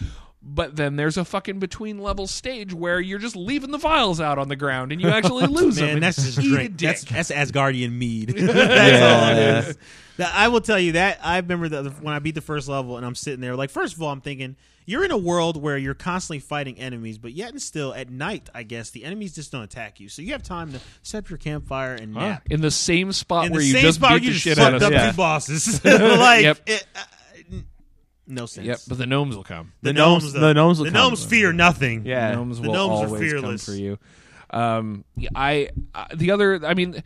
But then there's a fucking between level stage where you're just leaving the vials out on the ground and you actually lose them. Man, and that's just eat a drink. dick. That's, that's Asgardian mead. that's all it is. That- I will tell you that I remember that when I beat the first level and I'm sitting there. Like, first of all, I'm thinking you're in a world where you're constantly fighting enemies, but yet and still at night, I guess the enemies just don't attack you. So you have time to set up your campfire and Huh. nap. in the same spot In where the you same just spot beat where you the just shit out fucked of up them. two bosses. like, Yep. it, uh, n- no sense. Yep, but the gnomes will come. The, The gnomes, gnomes- though. the gnomes will come. the come. gnomes fear nothing. Yeah. The gnomes The will gnomes are always come for you. Um, I uh, the other, I mean,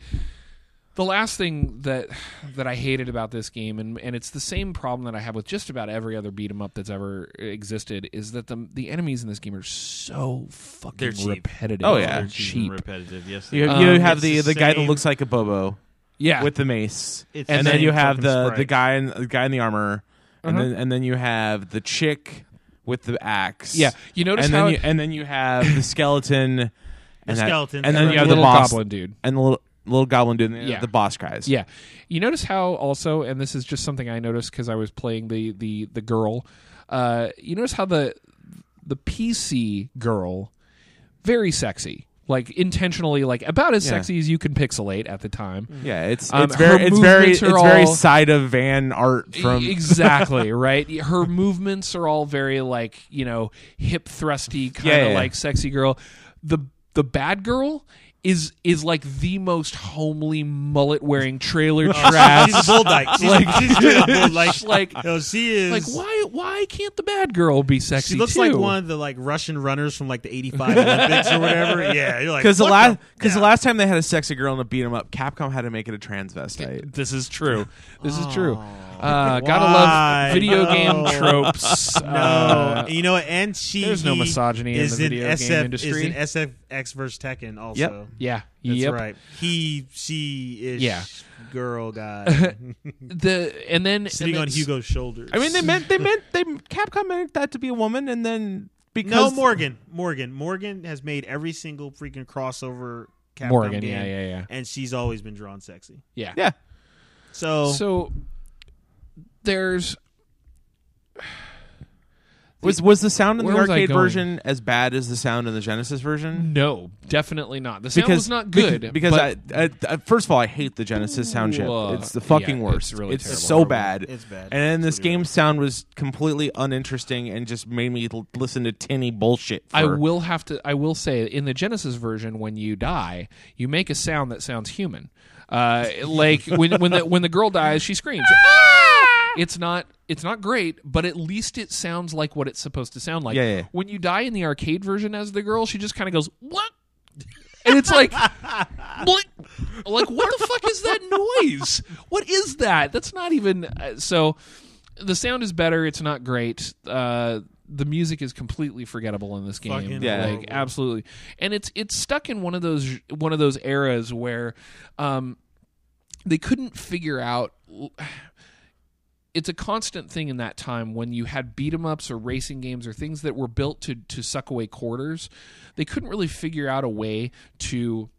the last thing that that I hated about this game, and and it's the same problem that I have with just about every other beat 'em up that's ever existed, is that the the enemies in this game are so fucking They're cheap. repetitive. Oh, yeah. They're They're cheap. repetitive. Yes, You, Um, you have it's the the the guy that same- looks like a Bobo Yeah, with the mace, It's and the then you have fucking the sprite. the guy in the guy in the armor, and Uh-huh. then and then you have the chick with the axe. yeah. You notice and how then you, and then you have the skeleton, and that- skeleton. and then you have little the boss goblin dude. and the little, little goblin dude, and then Yeah. the boss guys. Yeah, you notice how also, and this is just something I noticed because I was playing the the the girl. Uh, you notice how the the PC girl, very sexy, like intentionally, like about as Yeah. sexy as you can pixelate at the time. Yeah, it's Um, it's very it's very movements it's are very all- side of van art from exactly right. Her movements are all very like you know hip thrusty kind of Yeah, yeah, yeah. like sexy girl. The the bad girl is is like the most homely mullet wearing trailer trash. She's a bull dyke. She's Like- like, she's straight up bull dyke. like Yo, she is like why why can't the bad girl be sexy? She looks too? like one of the like Russian runners from like the '85 Olympics or whatever. Yeah, you're like because the last because yeah. the last time they had a sexy girl and a beat 'em up, Capcom had to make it a transvestite. This is true. This is true. Oh. Uh, gotta love video No. game tropes. No, Uh, you know, and she there's no he misogyny in the video SF, game industry. Is in SFX versus Tekken also. Yep. yeah. That's yep. right. He, she is Yeah. girl guy The and then sitting and on Hugo's shoulders. I mean, they meant they meant they Capcom meant that to be a woman, and then because no Morrigan. Morrigan. Morrigan has made every single freaking crossover. Capcom Morrigan. game, Yeah, yeah, yeah, And she's always been drawn sexy. yeah. yeah, So, So there's was was the sound in the Where was I arcade going? version as bad as the sound in the Genesis version? no, definitely not. The sound was not good bec- because but I, I, I first of all I hate the Genesis sound chip. Whoa. It's the fucking Yeah, worst. it's really it's terrible. so bad. It's bad. And then this It's really game's sound was completely uninteresting and just made me l- listen to tinny bullshit. For, I will have to. I will say in the Genesis version, when you die, you make a sound that sounds human. Uh, like when when the when the girl dies, she screams. "Ah!" It's not it's not great, but at least it sounds like what it's supposed to sound like. Yeah, yeah. When you die in the arcade version as the girl, she just kind of goes what, and it's like. What? Like what the fuck is that noise? What is that? That's not even uh, so. The sound is better. It's not great. Uh, the music is completely forgettable in this game. Fucking Yeah. like absolutely, and it's it's stuck in one of those one of those eras where um, they couldn't figure out. It's a constant thing in that time when you had beat 'em ups or racing games or things that were built to to suck away quarters. They couldn't really figure out a way to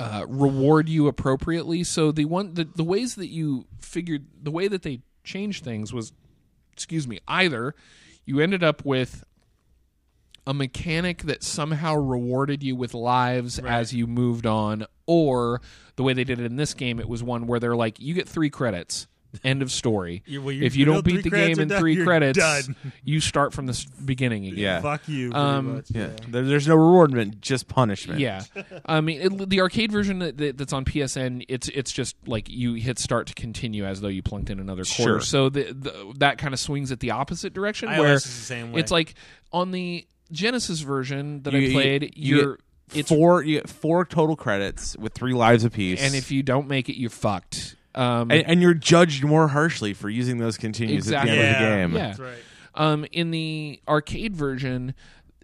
uh, reward you appropriately. So the one the, the ways that you figured the way that they changed things was, excuse me, either you ended up with a mechanic that somehow rewarded you with lives as you moved on, or the way they did it in this game, it was one where they're like, you get three credits. End of story. You- well, you- if you you don't beat the game in done, three credits, done. you start from the beginning again. Yeah. Fuck you. Um, much. Yeah, there, there's no rewardment, just punishment. Yeah, I mean it, the arcade version that, that- that's on PSN. It's it's just like you hit start to continue as though you plunked in another quarter. Sure. So the, the, that kind of swings at the opposite direction, iOS where is the same way. it's like on the Genesis version that You- I played, you you're get it's four you get four total credits with three lives apiece, and if you don't make it, you're fucked. Um, and, and you're judged more harshly for using those continues Exactly. at the end of the Yeah. game. Yeah. That's right. Um, in the arcade version,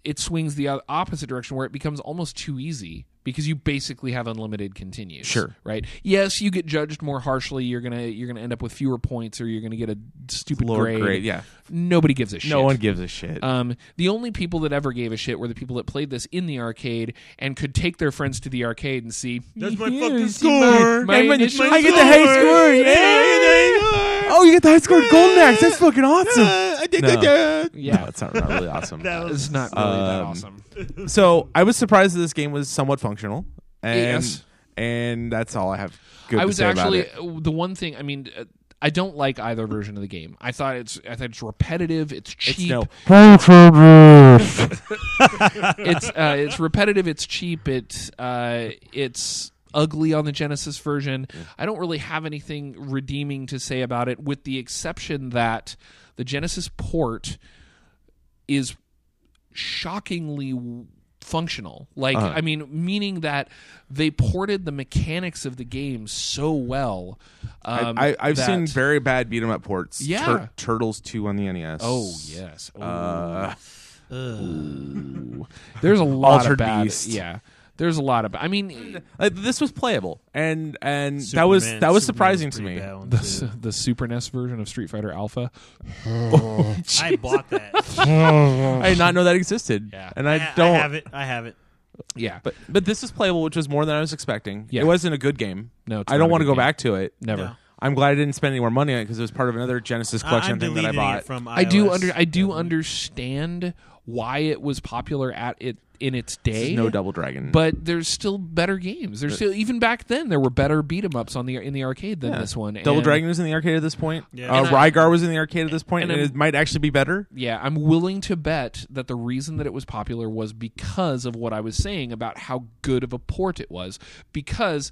it swings the opposite direction where it becomes almost too easy because you basically have unlimited continues. Sure. right? Yes, you get judged more harshly. You're gonna you're gonna end up with fewer points, or you're gonna get a stupid Lower grade. grade, yeah. Nobody gives a shit. No one gives a shit. Um, the only people that ever gave a shit were the people that played this in the arcade and could take their friends to the arcade and see. That's my "Here, fucking see my- score. my Hey, man, I get the high score. Yeah. Oh, you get the high score golden axe. That's fucking awesome. I did No. Yeah, No, it's not, not really awesome. That was it's not really that Um, awesome. so I was surprised that this game was somewhat functional. And, Yes. And that's all I have. Good I to was say about actually it. the one thing. I mean, uh, I don't like either version of the game. I thought it's I thought it's repetitive. It's It's cheap. no. it's uh, it's repetitive. It's cheap. It uh, it's ugly on the Genesis version. I don't really have anything redeeming to say about it, with the exception that the Genesis port is shockingly functional. Like, Uh-huh. I mean, meaning that they ported the mechanics of the game so well. Um, I, that- seen very bad beat 'em up ports. Yeah. Turtles 2 on the NES. Oh yes. Uh, There's a lot Altered of bad. Beast. Yeah. There's a lot of. I mean, like, this was playable, and and that was Superman- that was surprising to me. bad one, the too. s- the Super NES version of Street Fighter Alpha. I bought that. I did not know that existed, Yeah. and I, I, don't. I have it. I have it. Yeah. But but this is playable, which was more than I was expecting. Yeah. It wasn't a good game. No, it's I not don't a want to good go game. back to it. Never. No. I'm glad I didn't spend any more money on it because it was part of another Genesis I- collection I'm thing that I deleting bought. it from I do under I do Definitely. understand why it was popular at it in its day. no Double Dragon. but there's still better games. There's still even back then there were better beat 'em ups on the in the arcade than Yeah. this one. Double And- Dragon was in the arcade at this point. Yeah. Uh, And I- Rygar was in the arcade at this point, and and, I'm- it might actually be better. Yeah, I'm willing to bet that the reason that it was popular was because of what I was saying about how good of a port it was. Because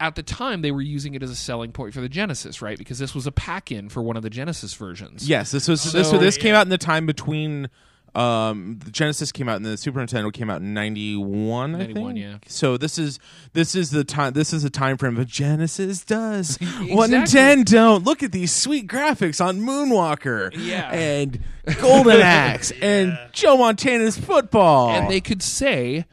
at the time they were using it as a selling point for the Genesis, right? Because this was a pack-in for one of the Genesis versions. Yes, this was this So- this came out in the time between um the Genesis came out and the Super Nintendo came out in 91 I 91, think. yeah. So this is this is the time this is the time frame of Genesis does what Exactly. Nintendo don't. Look at these sweet graphics on Moonwalker. Yeah. And Golden Axe and Joe Montana's football. and they could say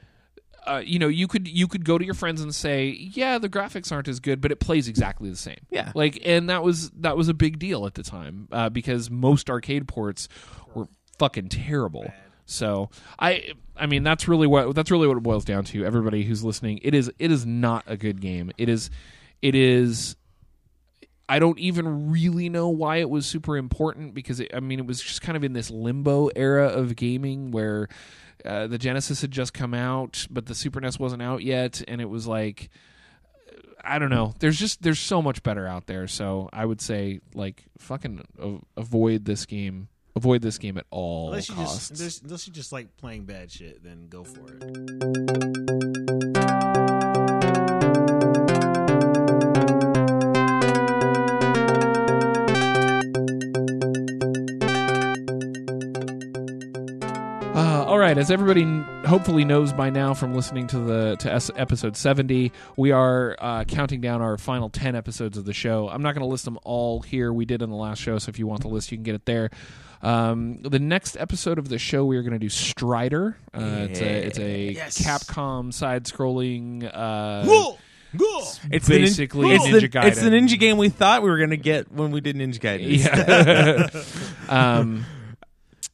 uh, you know you could you could go to your friends and say yeah the graphics aren't as good but it plays exactly the same Yeah. like and that was that was a big deal at the time uh, because most arcade ports were fucking terrible so i i mean that's really what that's really what it boils down to everybody who's listening it is it is not a good game it is it is I don't even really know why it was super important because it, I mean it was just kind of in this limbo era of gaming where uh, the Genesis had just come out, but the Super NES wasn't out yet, and it was like I don't know. There's just there's so much better out there. So I would say like fucking avoid this game. Avoid this game at all Unless you costs. just unless you just like playing bad shit, then go for it. Uh, all right, as everybody hopefully knows by now from listening to the to episode 70, we are uh, counting down our final 10 episodes of the show. I'm not going to list them all here. We did in the last show, so if you want the list, you can get it there. Um, the next episode of the show, we are going to do Strider. Uh, It's a it's a Capcom side-scrolling. Uh, it's the nin- basically it's Ninja the, it's the Ninja game we thought we were going to get when we did Ninja Gaiden. Yeah. um,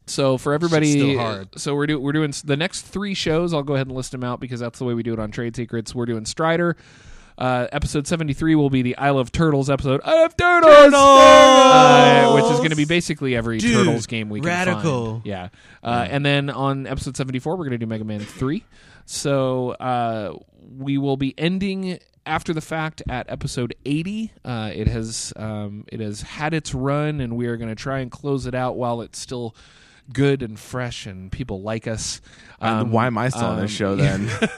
so for everybody, still hard. so we're doing we're doing the next three shows. I'll go ahead and list them out because that's the way we do it on Trade Secrets. We're doing Strider. Uh, episode 73 will be the I Love Turtles episode. I Love Turtles! Uh, which is going to be basically every Dude, Turtles game we can radical. find. Yeah. Uh, And then on episode 74, we're going to do Mega Man 3. So uh, we will be ending after the fact at episode 80. Uh, it has um, it has had its run, and we are going to try and close it out while it's still good and fresh and people like us. Um, Why am I still on this um, show then?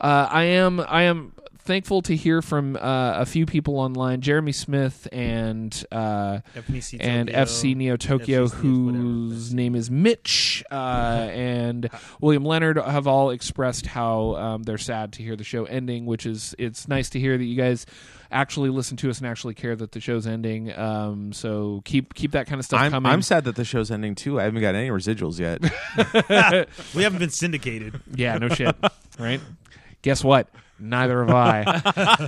uh, I am I am thankful to hear from uh, a few people online, Jeremy Smith and uh, FNC and Tokyo, FC Neo Tokyo, FC whatever. whose name is Mitch, uh, and William Leonard have all expressed how um, they're sad to hear the show ending. Which is it's nice to hear that you guys actually listen to us and actually care that the show's ending. Um, so keep keep that kind of stuff I'm, coming. I'm sad that the show's ending too. I haven't got any residuals yet. We haven't been syndicated. Yeah, no shit. right? Guess what? Neither have I.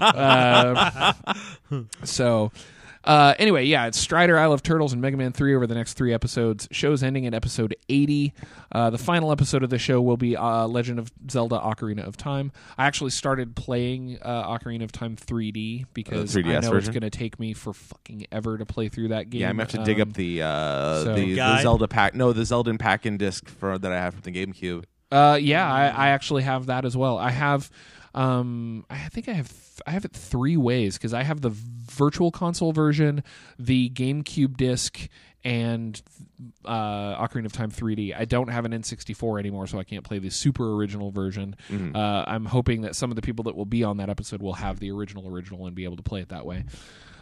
Uh, so, uh, anyway, yeah, it's Strider, I Love Turtles, and Mega Man 3 over the next three episodes. Show's ending at episode 80. Uh, the final episode of the show will be uh, Legend of Zelda Ocarina of Time. I actually started playing uh, Ocarina of Time 3D because The 3DS I know it's going to take me for fucking ever to play through that game. yeah, I'm gonna have to dig Um, up the uh, so- the, the Zelda pack. No, the Zelda pack and disc for that I have from the GameCube. Uh, yeah, I, I actually have that as well. I have, um, I think I have I have it three ways because I have the Virtual Console version, the GameCube disc, and uh, Ocarina of Time 3D. I don't have an N64 anymore, so I can't play the super original version. Uh, I'm hoping that some of the people that will be on that episode will have the original original and be able to play it that way.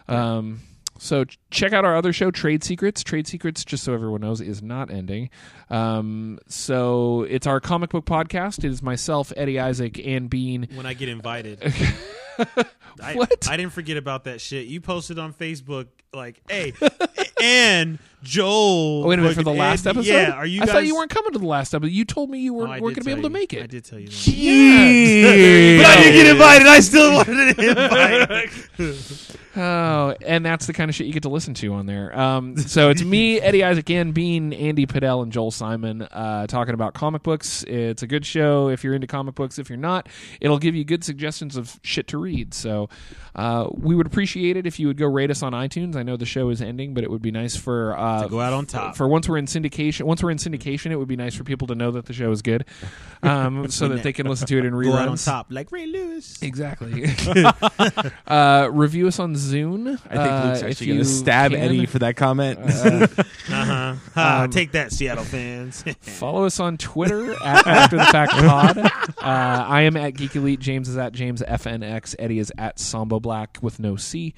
Um, so check out our other show, Trade Secrets. Trade Secrets, just so everyone knows, is not ending. Um, so it's our comic book podcast. It is myself, Eddie Isaac, and Bean. when I get invited. I, What? I didn't forget about that shit. You posted on Facebook like, "Hey, and Joel." Oh, wait a minute for the fucking last episode. Yeah, are you? I guys, thought you weren't coming to the last episode. You told me you Oh, weren't, I weren't going to be able to make it. I did tell you. That. Yeah. But I didn't get invited. I still wanted an invite. Oh, and that's the kind of shit you get to listen to on there. Um, so it's me, Eddie Isaac, and Bean, Andy Padell, and Joel Simon uh, talking about comic books. It's a good show if you're into comic books. If you're not, it'll give you good suggestions of shit to read. So uh, we would appreciate it if you would go rate us on iTunes. I know the show is ending, but it would be nice for uh, To go out on top. For once we're in syndication, once we're in syndication, it would be nice for people to know that the show is good, um, so that they can listen to it in reruns. Go out on top like Ray Lewis. Exactly. uh, review us on Zune. I think Luke's uh, actually going you to stab can. Eddie for that comment. Uh-huh. Um, take that, Seattle fans. Follow us on Twitter at After the Fact Pod. Uh, I am at Geek Elite. James is at James FNX. Eddie is at Sambo Black with no C.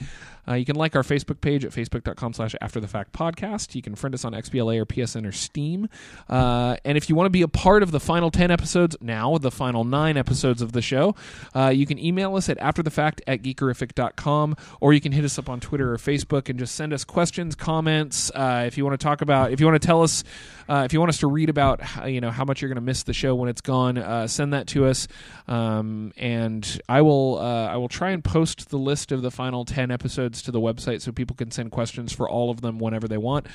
Uh, you can like our Facebook page at facebook.com slash after the fact podcast. You can friend us on XBLA or PSN or Steam. Uh, and if you want to be a part of the final 10 episodes, now the final nine episodes of the show, uh, you can email us at afterthefact at geekerific.com or you can hit us up on Twitter or Facebook and just send us questions, comments. Uh, if you want to talk about, if you want to tell us, uh, if you want us to read about, how, you know, how much you're going to miss the show when it's gone, uh, send that to us. Um, and I will, I will try and post the list of the final 10 episodes to the website so people can send questions for all of them whenever they want.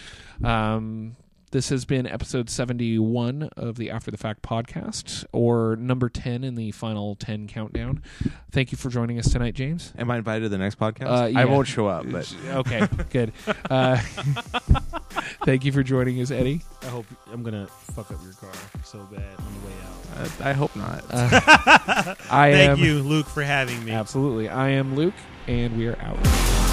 Um, this has been episode 71 of the After the Fact podcast, or number 10 in the final 10 countdown. Thank you for joining us tonight, James. Am I invited to the next podcast? Uh, yeah. I won't show up, but Okay, good. Uh, thank you for joining us, Eddie. I hope I'm gonna fuck up your car so bad on the way out. uh, I hope not. I Thank am you, Luke, for having me. absolutely. I am Luke, and we are out.